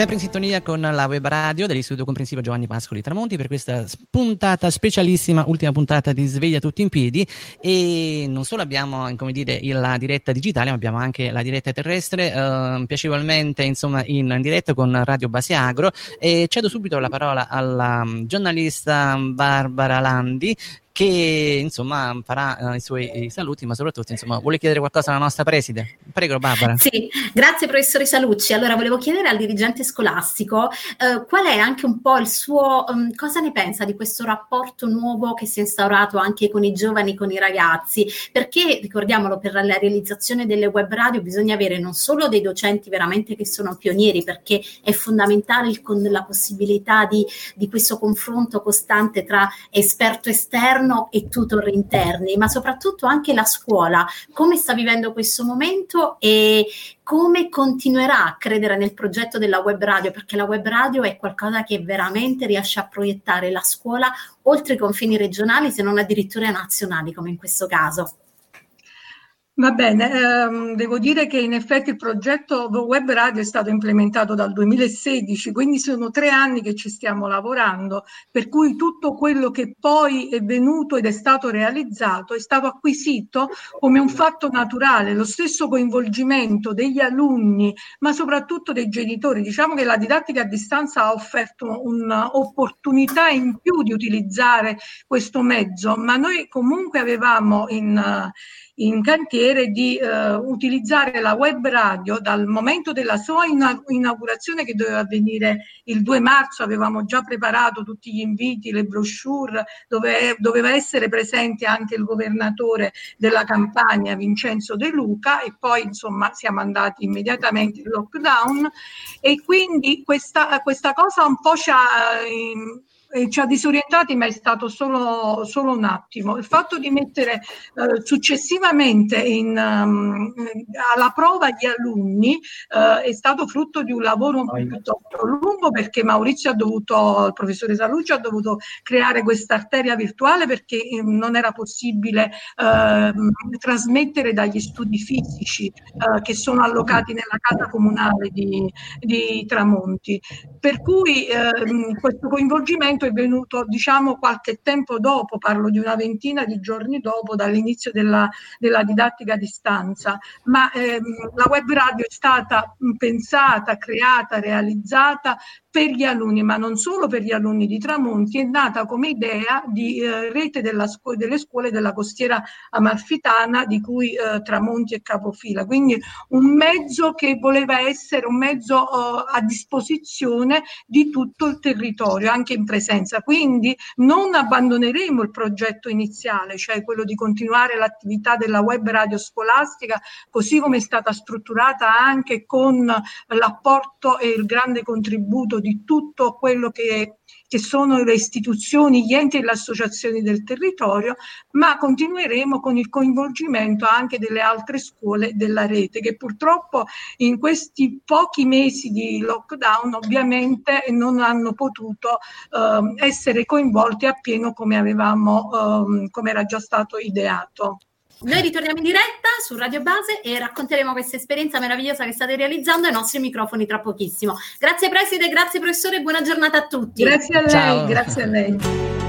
Sempre in sintonia con la web radio dell'Istituto Comprensivo Giovanni Pascoli Tramonti per questa puntata specialissima, ultima puntata di Sveglia tutti in piedi. E non solo abbiamo come dire la diretta digitale ma abbiamo anche la diretta terrestre eh, piacevolmente insomma in diretta con Radio Base Agro. E cedo subito la parola alla mm, giornalista Barbara Landi che insomma farà uh, i suoi i saluti, ma soprattutto insomma vuole chiedere qualcosa alla nostra preside. Prego Barbara. Sì, grazie professore Salucci. Allora volevo chiedere al dirigente scolastico uh, qual è anche un po' il suo, um, cosa ne pensa di questo rapporto nuovo che si è instaurato anche con i giovani, con i ragazzi, perché ricordiamolo per la realizzazione delle web radio bisogna avere non solo dei docenti veramente che sono pionieri, perché è fondamentale il, con la possibilità di, di questo confronto costante tra esperto esterno e tutor interni, ma soprattutto anche la scuola, come sta vivendo questo momento e come continuerà a credere nel progetto della web radio, perché la web radio è qualcosa che veramente riesce a proiettare la scuola oltre i confini regionali, se non addirittura nazionali, come in questo caso. Va bene, ehm, devo dire che in effetti il progetto Web Radio è stato implementato dal 2016, quindi sono tre anni che ci stiamo lavorando, per cui tutto quello che poi è venuto ed è stato realizzato è stato acquisito come un fatto naturale, lo stesso coinvolgimento degli alunni, ma soprattutto dei genitori. Diciamo che la didattica a distanza ha offerto un'opportunità in più di utilizzare questo mezzo, ma noi comunque avevamo in in cantiere di eh, utilizzare la web radio dal momento della sua inaugurazione che doveva avvenire il 2 marzo, avevamo già preparato tutti gli inviti, le brochure, dove doveva essere presente anche il governatore della campagna Vincenzo De Luca e poi insomma siamo andati immediatamente in lockdown. E quindi questa, questa cosa un po' ci ha... Eh, eh, ci ha disorientati, ma è stato solo, solo, un attimo. Il fatto di mettere eh, successivamente in, um, alla prova gli alunni eh, è stato frutto di un lavoro piuttosto lungo perché Maurizio ha dovuto, il professore Salucci ha dovuto creare questa arteria virtuale perché eh, non era possibile ehm, trasmettere dagli studi fisici eh, che sono allocati nella casa comunale di, di Tramonti. Per cui ehm, questo coinvolgimento cambiamento è venuto diciamo qualche tempo dopo, parlo di una ventina di giorni dopo dall'inizio della, della didattica a distanza, ma ehm, la web radio è stata pensata, creata, realizzata per gli alunni, ma non solo per gli alunni di Tramonti, è nata come idea di eh, rete scu- delle scuole della costiera amalfitana di cui eh, Tramonti è capofila. Quindi un mezzo che voleva essere un mezzo eh, a disposizione di tutto il territorio, anche in presenza. Quindi non abbandoneremo il progetto iniziale, cioè quello di continuare l'attività della web radio scolastica, così come è stata strutturata anche con l'apporto e il grande contributo di tutto quello che, che sono le istituzioni, gli enti e le associazioni del territorio, ma continueremo con il coinvolgimento anche delle altre scuole della rete che purtroppo in questi pochi mesi di lockdown ovviamente non hanno potuto eh, essere coinvolti appieno come avevamo, eh, come era già stato ideato. Noi ritorniamo in diretta su Radio Base e racconteremo questa esperienza meravigliosa che state realizzando ai nostri microfoni tra pochissimo. Grazie Preside, grazie professore, buona giornata a tutti. Grazie a lei, Ciao. grazie a lei.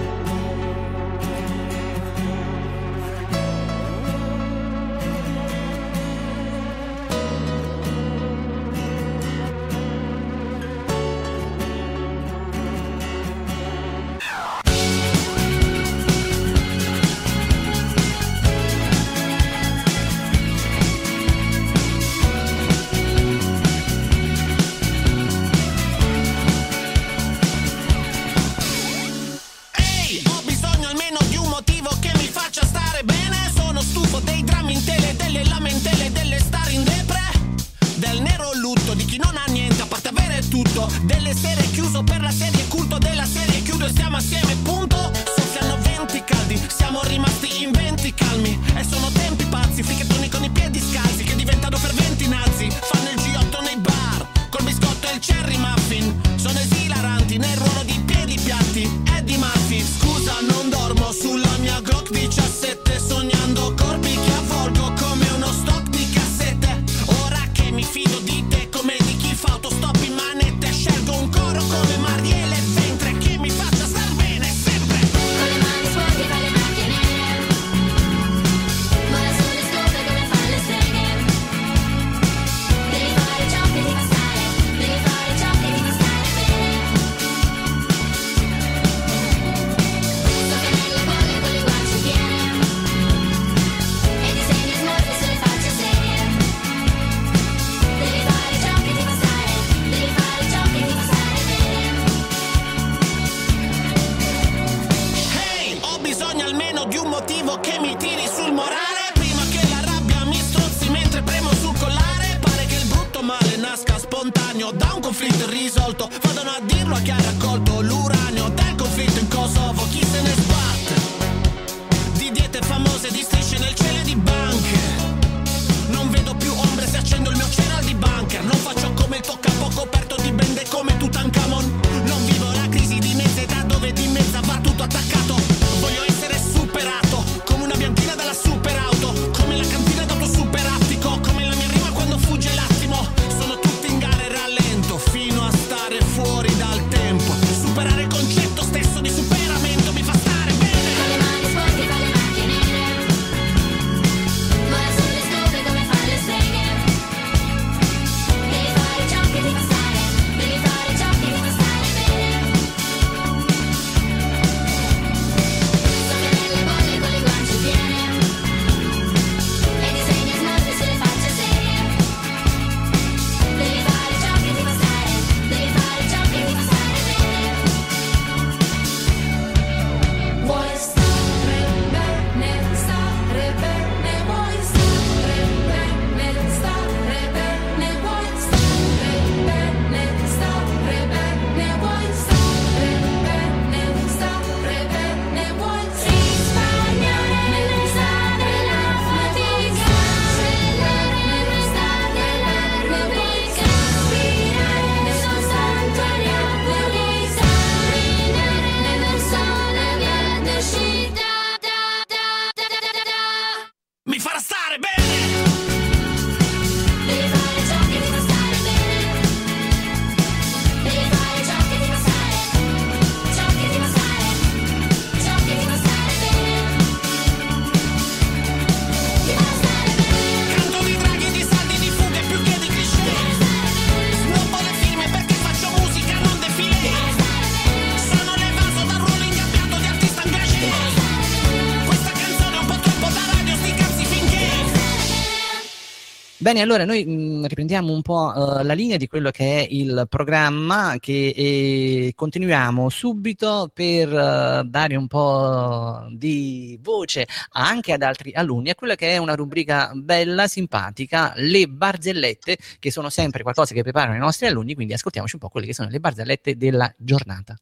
Bene, allora noi mh, riprendiamo un po' uh, la linea di quello che è il programma che e, continuiamo subito per uh, dare un po' di voce anche ad altri alunni a quella che è una rubrica bella, simpatica, le barzellette che sono sempre qualcosa che preparano i nostri alunni, quindi ascoltiamoci un po' quelle che sono le barzellette della giornata.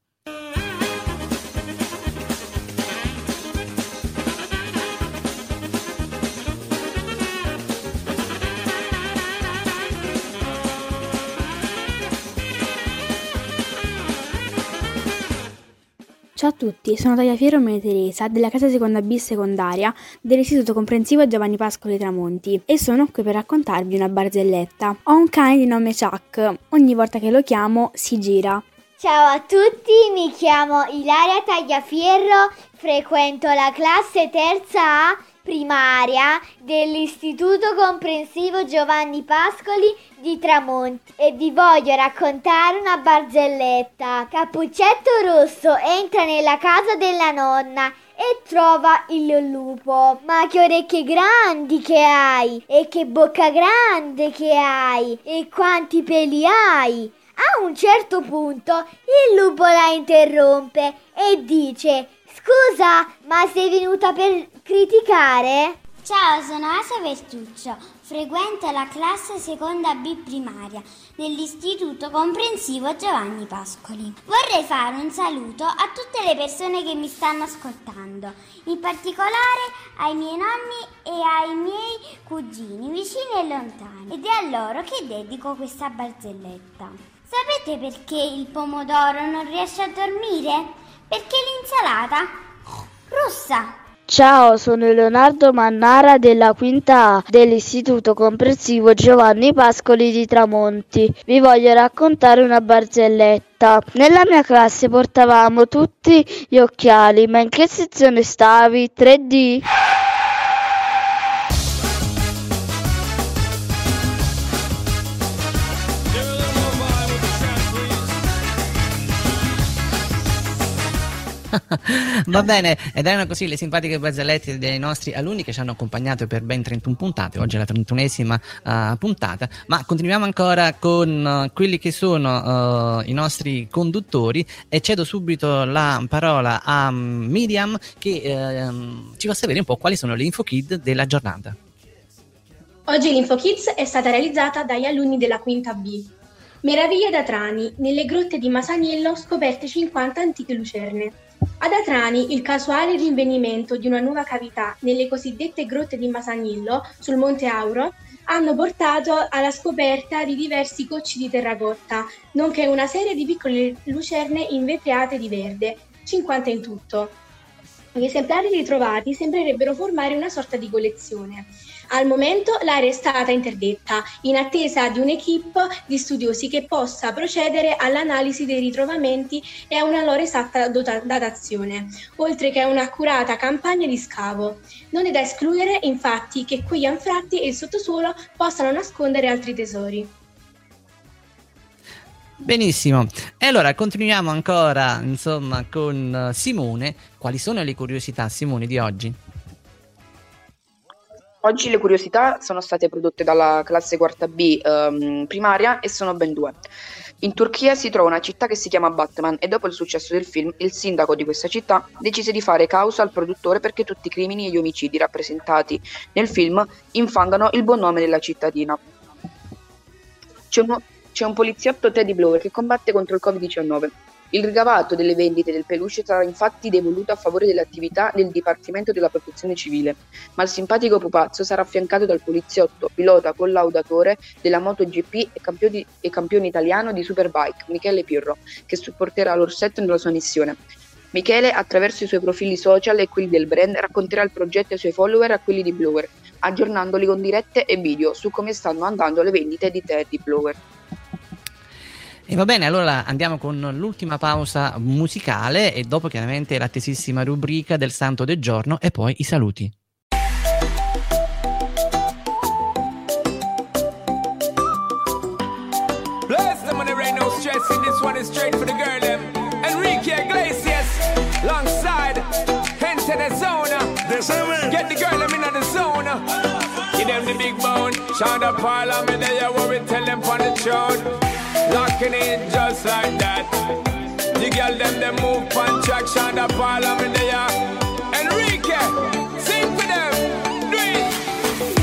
Ciao a tutti, sono Taglia Fiero Maria Teresa della casa seconda B secondaria dell'istituto comprensivo Giovanni Pascoli Tramonti e sono qui per raccontarvi una barzelletta. Ho un cane di nome Chuck, ogni volta che lo chiamo si gira. Ciao a tutti, mi chiamo Ilaria Tagliafiero, frequento la classe terza A primaria dell'Istituto Comprensivo Giovanni Pascoli di Tramonti e vi voglio raccontare una barzelletta. Cappuccetto Rosso entra nella casa della nonna e trova il lupo. Ma che orecchie grandi che hai! E che bocca grande che hai! E quanti peli hai! A un certo punto il lupo la interrompe e dice Scusa, ma sei venuta per, Criticare? Ciao, sono Asa Vertuccio, frequento la classe seconda B primaria dell'Istituto Comprensivo Giovanni Pascoli. Vorrei fare un saluto a tutte le persone che mi stanno ascoltando, in particolare ai miei nonni e ai miei cugini vicini e lontani, ed è a loro che dedico questa barzelletta. Sapete perché il pomodoro non riesce a dormire? Perché l'insalata rossa Ciao, sono Leonardo Mannara della quinta A dell'Istituto Comprensivo Giovanni Pascoli di Tramonti. Vi voglio raccontare una barzelletta. Nella mia classe portavamo tutti gli occhiali, ma in che sezione stavi? 3D? [LAUGHS] Va bene, ed erano così le simpatiche barzellette dei nostri alunni che ci hanno accompagnato per ben 31 puntate. Oggi è la 31esima uh, puntata, ma continuiamo ancora con uh, quelli che sono uh, i nostri conduttori e cedo subito la parola a Miriam che ehm, ci fa sapere un po' quali sono le info kid della giornata. Oggi l'Info Kids è stata realizzata dagli alunni della quinta B. Meraviglie d'Atrani, nelle grotte di Masaniello scoperte 50 antiche lucerne. Ad Atrani il casuale rinvenimento di una nuova cavità nelle cosiddette grotte di Masaniello sul Monte Auro hanno portato alla scoperta di diversi cocci di terracotta, nonché una serie di piccole lucerne invetriate di verde, 50 in tutto. Gli esemplari ritrovati sembrerebbero formare una sorta di collezione. Al momento l'area è stata interdetta in attesa di un'equipe di studiosi che possa procedere all'analisi dei ritrovamenti e a una loro esatta datazione, oltre che a un'accurata campagna di scavo. Non è da escludere infatti che quegli anfratti e il sottosuolo possano nascondere altri tesori. Benissimo, e allora continuiamo ancora insomma con eh, Simone. Quali sono le curiosità, Simone, di oggi? Oggi le curiosità sono state prodotte dalla classe quarta B ehm, primaria e sono ben due. In Turchia si trova una città che si chiama Batman e dopo il successo del film il sindaco di questa città decise di fare causa al produttore perché tutti i crimini e gli omicidi rappresentati nel film infangano il buon nome della cittadina. C'è, uno- c'è un poliziotto Teddy Blower che combatte contro il Covid-19. Il ricavato delle vendite del peluche sarà infatti devoluto a favore delle attività del Dipartimento della Protezione Civile, ma il simpatico pupazzo sarà affiancato dal poliziotto, pilota collaudatore della MotoGP e campione, e campione italiano di Superbike, Michele Pirro, che supporterà l'Orsetto nella sua missione. Michele, attraverso i suoi profili social e quelli del brand, racconterà il progetto ai suoi follower e a quelli di Blower, aggiornandoli con dirette e video su come stanno andando le vendite di Teddy Blower. E va bene, allora andiamo con l'ultima pausa musicale e dopo chiaramente l'attesissima rubrica del santo del giorno e poi i saluti. Bless them when there ain't no stressing. This one is straight for the girl, them. Enrique Iglesias, alongside Hente the Zona. Get the girl, them in the zone. Give them the big bone. Shout up parliament, there you what we tell them on the throne. Locking in just like that. The girl, them, them move on track. Shout up parliament, there you Enrique, sing for them. Do it.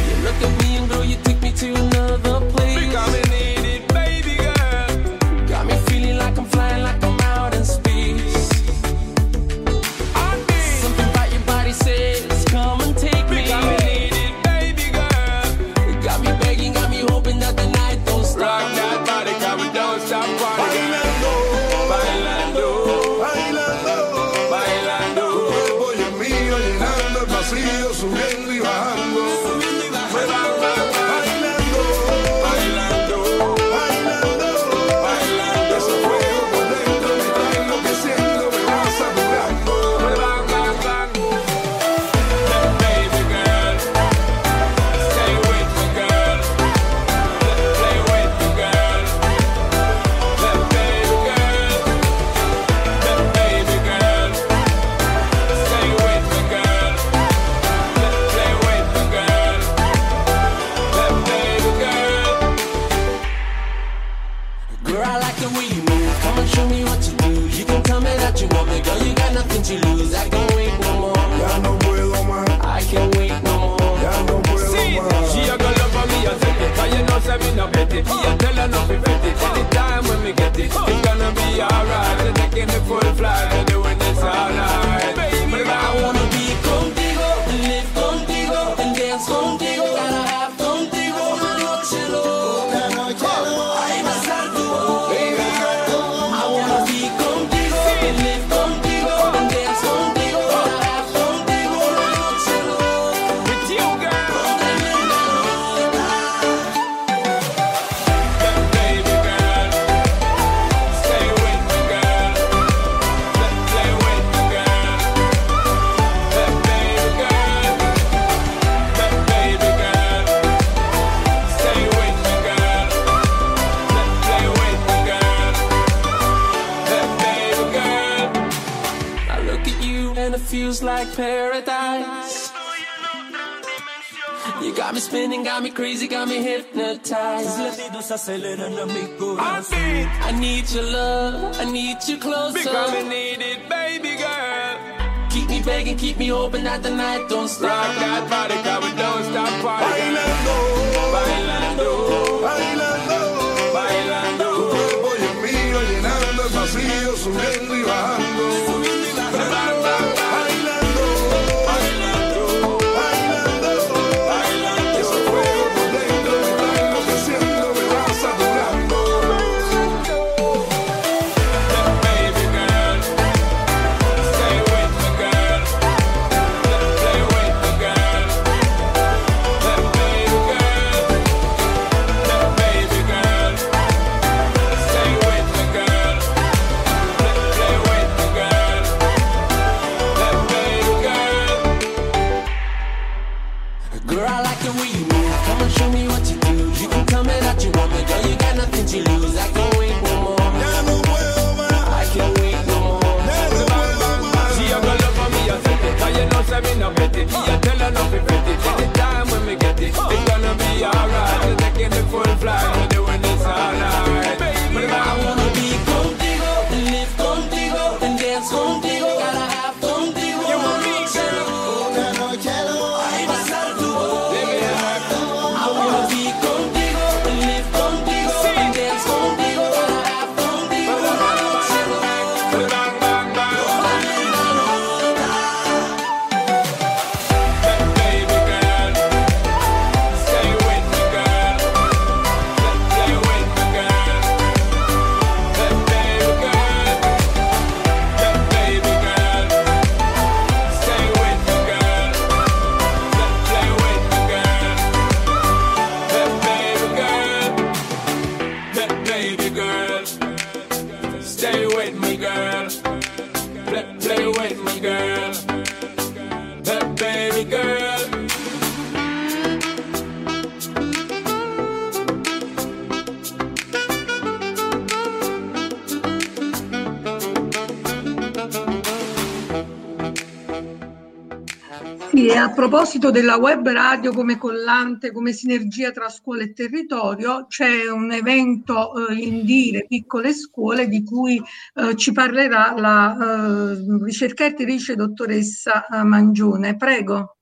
You look at me and girl, you take me to another place. se le proposito della web radio come collante, come sinergia tra scuola e territorio, c'è un evento eh, in dire piccole scuole di cui eh, ci parlerà la eh, ricercatrice dottoressa eh, Mangione. Prego.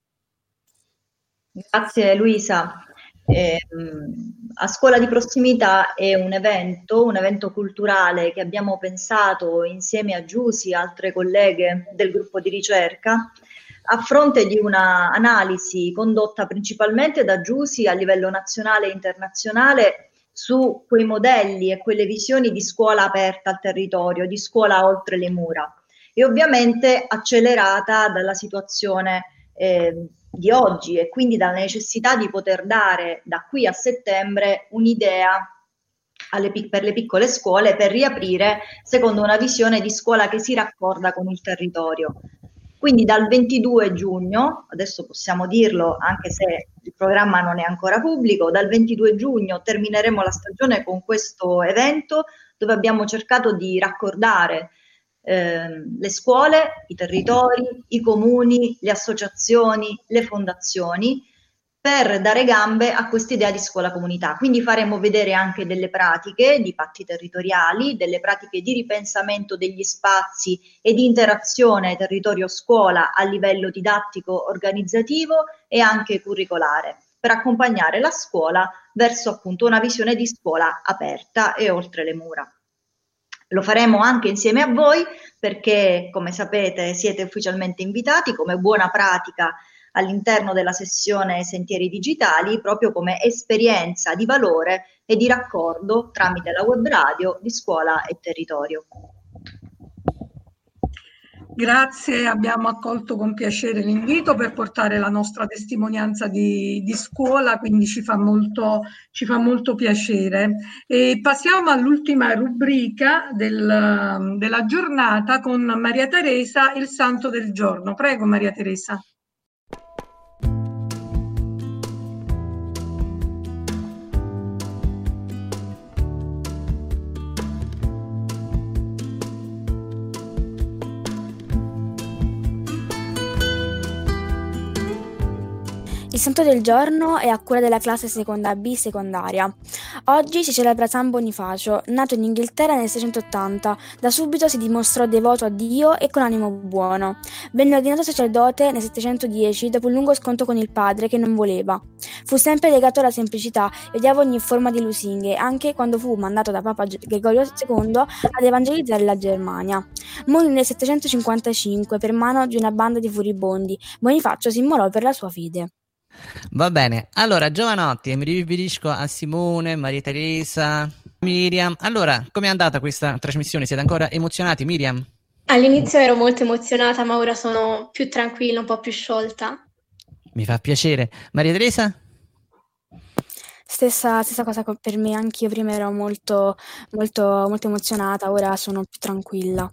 Grazie Luisa. Ehm, a Scuola di Prossimità è un evento, un evento culturale che abbiamo pensato insieme a Giusy e altre colleghe del gruppo di ricerca a fronte di una analisi condotta principalmente da Giusy a livello nazionale e internazionale su quei modelli e quelle visioni di scuola aperta al territorio, di scuola oltre le mura e ovviamente accelerata dalla situazione eh, di oggi e quindi dalla necessità di poter dare da qui a settembre un'idea alle per le piccole scuole per riaprire secondo una visione di scuola che si raccorda con il territorio. Quindi dal 22 giugno, adesso possiamo dirlo anche se il programma non è ancora pubblico, dal 22 giugno termineremo la stagione con questo evento dove abbiamo cercato di raccordare ehm, le scuole, i territori, i comuni, le associazioni, le fondazioni per dare gambe a questa idea di scuola comunità. Quindi faremo vedere anche delle pratiche di patti territoriali, delle pratiche di ripensamento degli spazi e di interazione territorio-scuola a livello didattico, organizzativo e anche curricolare, per accompagnare la scuola verso appunto una visione di scuola aperta e oltre le mura. Lo faremo anche insieme a voi perché, come sapete, siete ufficialmente invitati come buona pratica all'interno della sessione Sentieri Digitali, proprio come esperienza di valore e di raccordo tramite la web radio di scuola e territorio. Grazie, abbiamo accolto con piacere l'invito per portare la nostra testimonianza di, di scuola, quindi ci fa molto, ci fa molto piacere. E passiamo all'ultima rubrica del- della giornata con Maria Teresa, il santo del giorno. Prego Maria Teresa. Il santo del giorno è a cura della classe seconda B secondaria. Oggi si celebra San Bonifacio, nato in Inghilterra nel 680. Da subito si dimostrò devoto a Dio e con animo buono. Venne ordinato sacerdote nel 710 dopo un lungo scontro con il padre che non voleva. Fu sempre legato alla semplicità e odiava ogni forma di lusinghe, anche quando fu mandato da Papa Gregorio II ad evangelizzare la Germania. Morì nel 755 per mano di una banda di furibondi. Bonifacio si immolò per la sua fede. Va bene, allora giovanotti, mi riferisco a Simone, Maria Teresa, Miriam. Allora, com'è andata questa trasmissione? Siete ancora emozionati, Miriam? All'inizio ero molto emozionata, ma ora sono più tranquilla, un po' più sciolta. Mi fa piacere. Maria Teresa? Stessa, stessa cosa co- per me, anch'io prima ero molto, molto, molto emozionata, ora sono più tranquilla.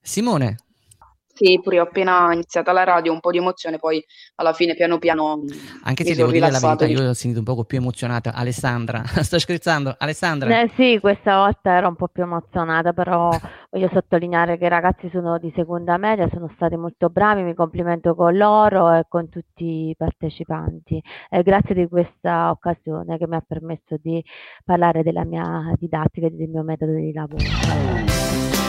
Simone? Sì, pure io ho appena iniziata la radio, un po' di emozione, poi alla fine piano piano Anche se devo dire la verità, io ho sentito un poco più emozionata. Alessandra, [LAUGHS] sto scherzando. Alessandra? Eh sì, questa volta ero un po' più emozionata, però [LAUGHS] voglio sottolineare che i ragazzi sono di seconda media, sono stati molto bravi, mi complimento con loro e con tutti i partecipanti. E grazie di questa occasione che mi ha permesso di parlare della mia didattica e del mio metodo di lavoro.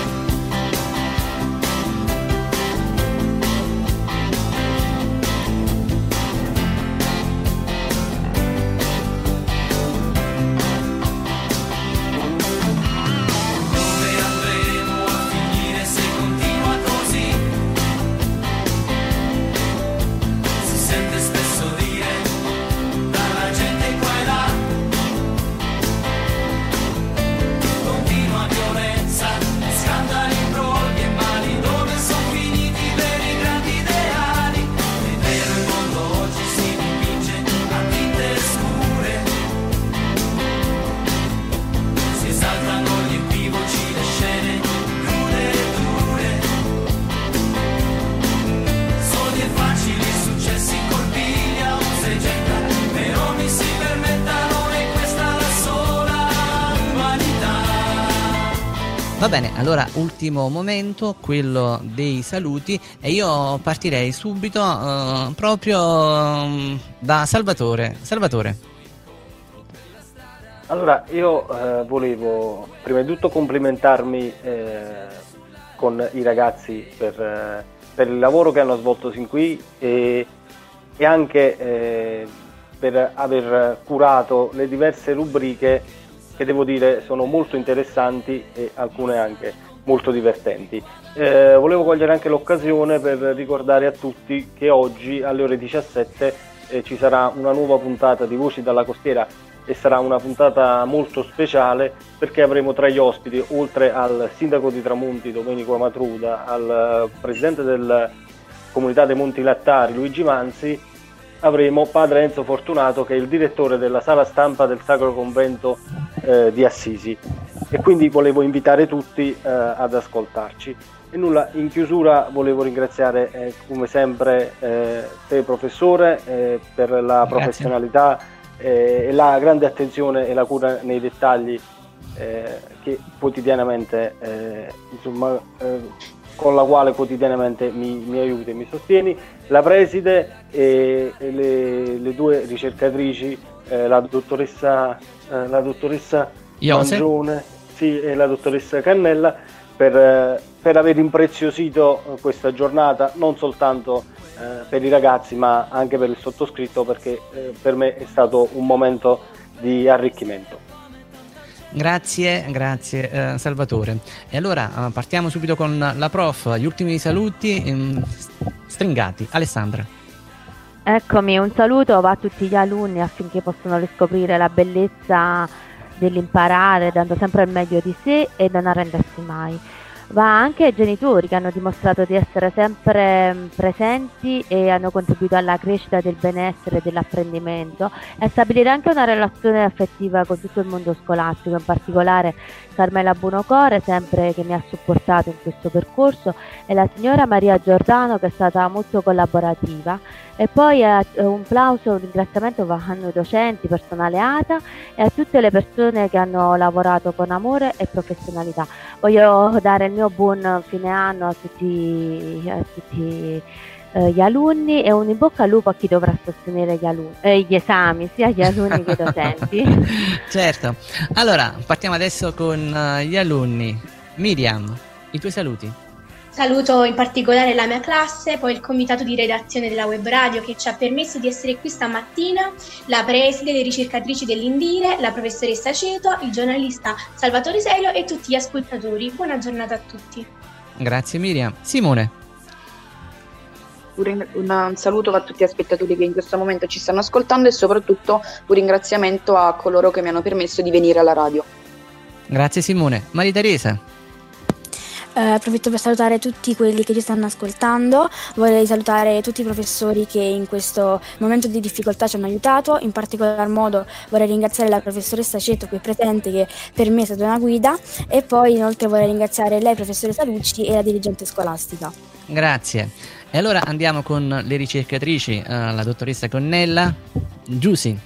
Bene, allora ultimo momento, quello dei saluti e io partirei subito eh, proprio mm, da Salvatore. Salvatore. Allora, io eh, volevo prima di tutto complimentarmi eh, con i ragazzi per, eh, per il lavoro che hanno svolto sin qui e, e anche eh, per aver curato le diverse rubriche che devo dire sono molto interessanti e alcune anche molto divertenti. Eh, volevo cogliere anche l'occasione per ricordare a tutti che oggi alle ore 17 eh, ci sarà una nuova puntata di Voci dalla Costiera e sarà una puntata molto speciale perché avremo tra gli ospiti, oltre al sindaco di Tramonti Domenico Amatruda, al eh, presidente della comunità dei Monti Lattari Luigi Manzi, avremo padre Enzo Fortunato che è il direttore della sala stampa del Sacro Convento eh, di Assisi. E quindi volevo invitare tutti eh, ad ascoltarci. E nulla, in chiusura volevo ringraziare eh, come sempre eh, te professore eh, per la professionalità eh, e la grande attenzione e la cura nei dettagli che quotidianamente insomma con la quale quotidianamente mi, mi aiuti e mi sostieni, la preside e, e le, le due ricercatrici, eh, la dottoressa, eh, la dottoressa. Mangione sì, e la dottoressa Cannella per, eh, per aver impreziosito questa giornata non soltanto eh, per i ragazzi ma anche per il sottoscritto perché eh, per me è stato un momento di arricchimento. Grazie, grazie eh, Salvatore. E allora eh, partiamo subito con la prof, gli ultimi saluti ehm, stringati. Alessandra. Eccomi, un saluto va a tutti gli alunni affinché possano riscoprire la bellezza dell'imparare, dando sempre il meglio di sé e non arrendersi mai. Va anche ai genitori che hanno dimostrato di essere sempre mm, presenti e hanno contribuito alla crescita del benessere e dell'apprendimento e stabilire anche una relazione affettiva con tutto il mondo scolastico, in particolare Carmela Buonocore, sempre che mi ha supportato in questo percorso, e la signora Maria Giordano che è stata molto collaborativa. E poi eh, un plauso, un ringraziamento va ai docenti, personale ATA e a tutte le persone che hanno lavorato con amore e professionalità. Voglio dare il mio buon fine anno a tutti, a tutti eh, gli alunni e un in bocca al lupo a chi dovrà sostenere gli, alunni, eh, gli esami, sia gli alunni che i docenti. [LAUGHS] Certo. Allora, partiamo adesso con eh, gli alunni. Miriam, i tuoi saluti. Saluto in particolare la mia classe, poi il comitato di redazione della web radio che ci ha permesso di essere qui stamattina, la preside, le ricercatrici dell'Indire, la professoressa Ceto, il giornalista Salvatore Selio e tutti gli ascoltatori. Buona giornata a tutti. Grazie Miriam. Simone. Un, saluto a tutti gli spettatori che in questo momento ci stanno ascoltando e soprattutto un ringraziamento a coloro che mi hanno permesso di venire alla radio. Grazie Simone. Maria Teresa. Eh, approfitto per salutare tutti quelli che ci stanno ascoltando, vorrei salutare tutti i professori che in questo momento di difficoltà ci hanno aiutato, in particolar modo vorrei ringraziare la professoressa Ceto qui presente che per me è stata una guida e poi inoltre vorrei ringraziare lei professoressa Lucci e la dirigente scolastica. Grazie. E allora andiamo con le ricercatrici, eh, la dottoressa Connella. Giussi.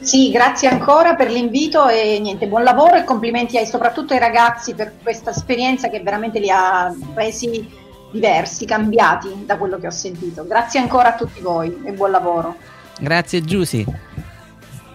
Sì, grazie ancora per l'invito e niente, buon lavoro e complimenti ai, soprattutto ai ragazzi per questa esperienza che veramente li ha resi diversi, cambiati da quello che ho sentito. Grazie ancora a tutti voi e buon lavoro. Grazie Giussi.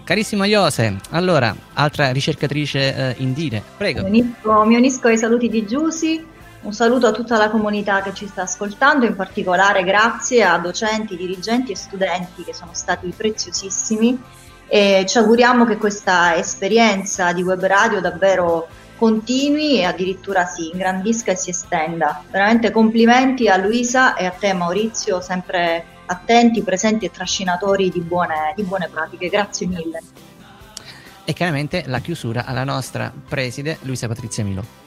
Carissimo Iose, allora, altra ricercatrice eh, in dire, prego. Mi unisco, mi unisco ai saluti di Giussi, un saluto a tutta la comunità che ci sta ascoltando, in particolare grazie a docenti, dirigenti e studenti che sono stati preziosissimi e ci auguriamo che questa esperienza di web radio davvero continui e addirittura si ingrandisca e si estenda. Veramente complimenti a Luisa e a te Maurizio, sempre attenti, presenti e trascinatori di buone, di buone pratiche. Grazie mille. E chiaramente la chiusura alla nostra preside Luisa Patrizia Milo.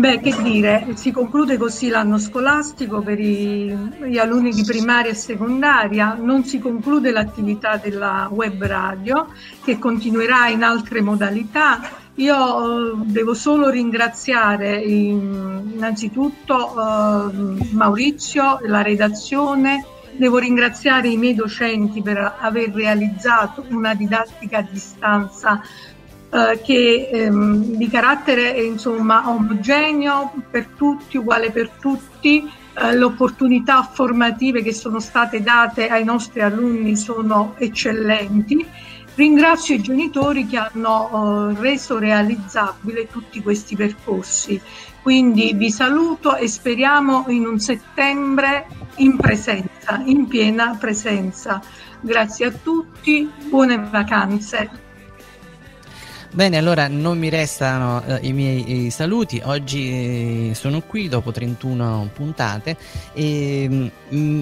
Beh, che dire, si conclude così l'anno scolastico per i- gli alunni di primaria e secondaria, non si conclude l'attività della web radio che continuerà in altre modalità. Io eh, devo solo ringraziare in- innanzitutto eh, Maurizio, la redazione, devo ringraziare i miei docenti per aver realizzato una didattica a distanza eh, che ehm, di carattere insomma omogeneo per tutti, uguale per tutti, eh, le opportunità formative che sono state date ai nostri alunni sono eccellenti. Ringrazio i genitori che hanno eh, reso realizzabile tutti questi percorsi. Quindi vi saluto e speriamo in un settembre in presenza, in piena presenza. Grazie a tutti, buone vacanze. Bene, allora non mi restano eh, i miei eh, saluti. Oggi eh, sono qui dopo 31 puntate e mm,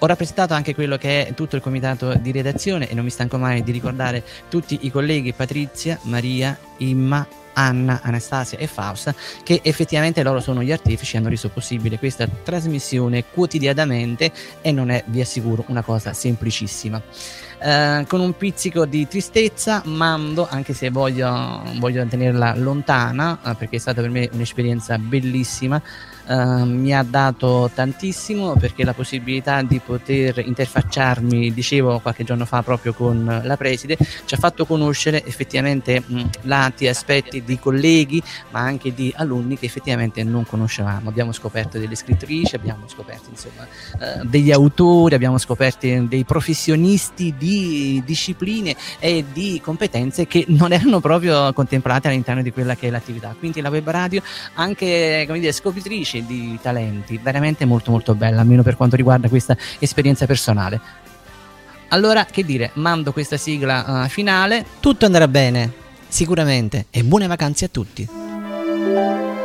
ho rappresentato anche quello che è tutto il comitato di redazione e non mi stanco mai di ricordare tutti i colleghi Patrizia, Maria, Imma, Anna, Anastasia e Fausta che effettivamente loro sono gli artefici hanno reso possibile questa trasmissione quotidianamente e non è, vi assicuro, una cosa semplicissima. Eh, con un pizzico di tristezza mando, anche se voglio, voglio tenerla lontana, eh, perché è stata per me un'esperienza bellissima. Eh, mi ha dato tantissimo perché la possibilità di poter interfacciarmi, dicevo qualche giorno fa proprio con la preside, ci ha fatto conoscere effettivamente mh, lati aspetti di colleghi, ma anche di alunni che effettivamente non conoscevamo. Abbiamo scoperto delle scrittrici, abbiamo scoperto insomma eh, degli autori, abbiamo scoperto dei professionisti di discipline e di competenze che non erano proprio contemplate all'interno di quella che è l'attività. Quindi la web radio, anche come dire, scopritrici e di talenti, veramente molto molto bella, almeno per quanto riguarda questa esperienza personale. Allora, che dire, mando questa sigla uh, finale. Tutto andrà bene, sicuramente, e buone vacanze a tutti.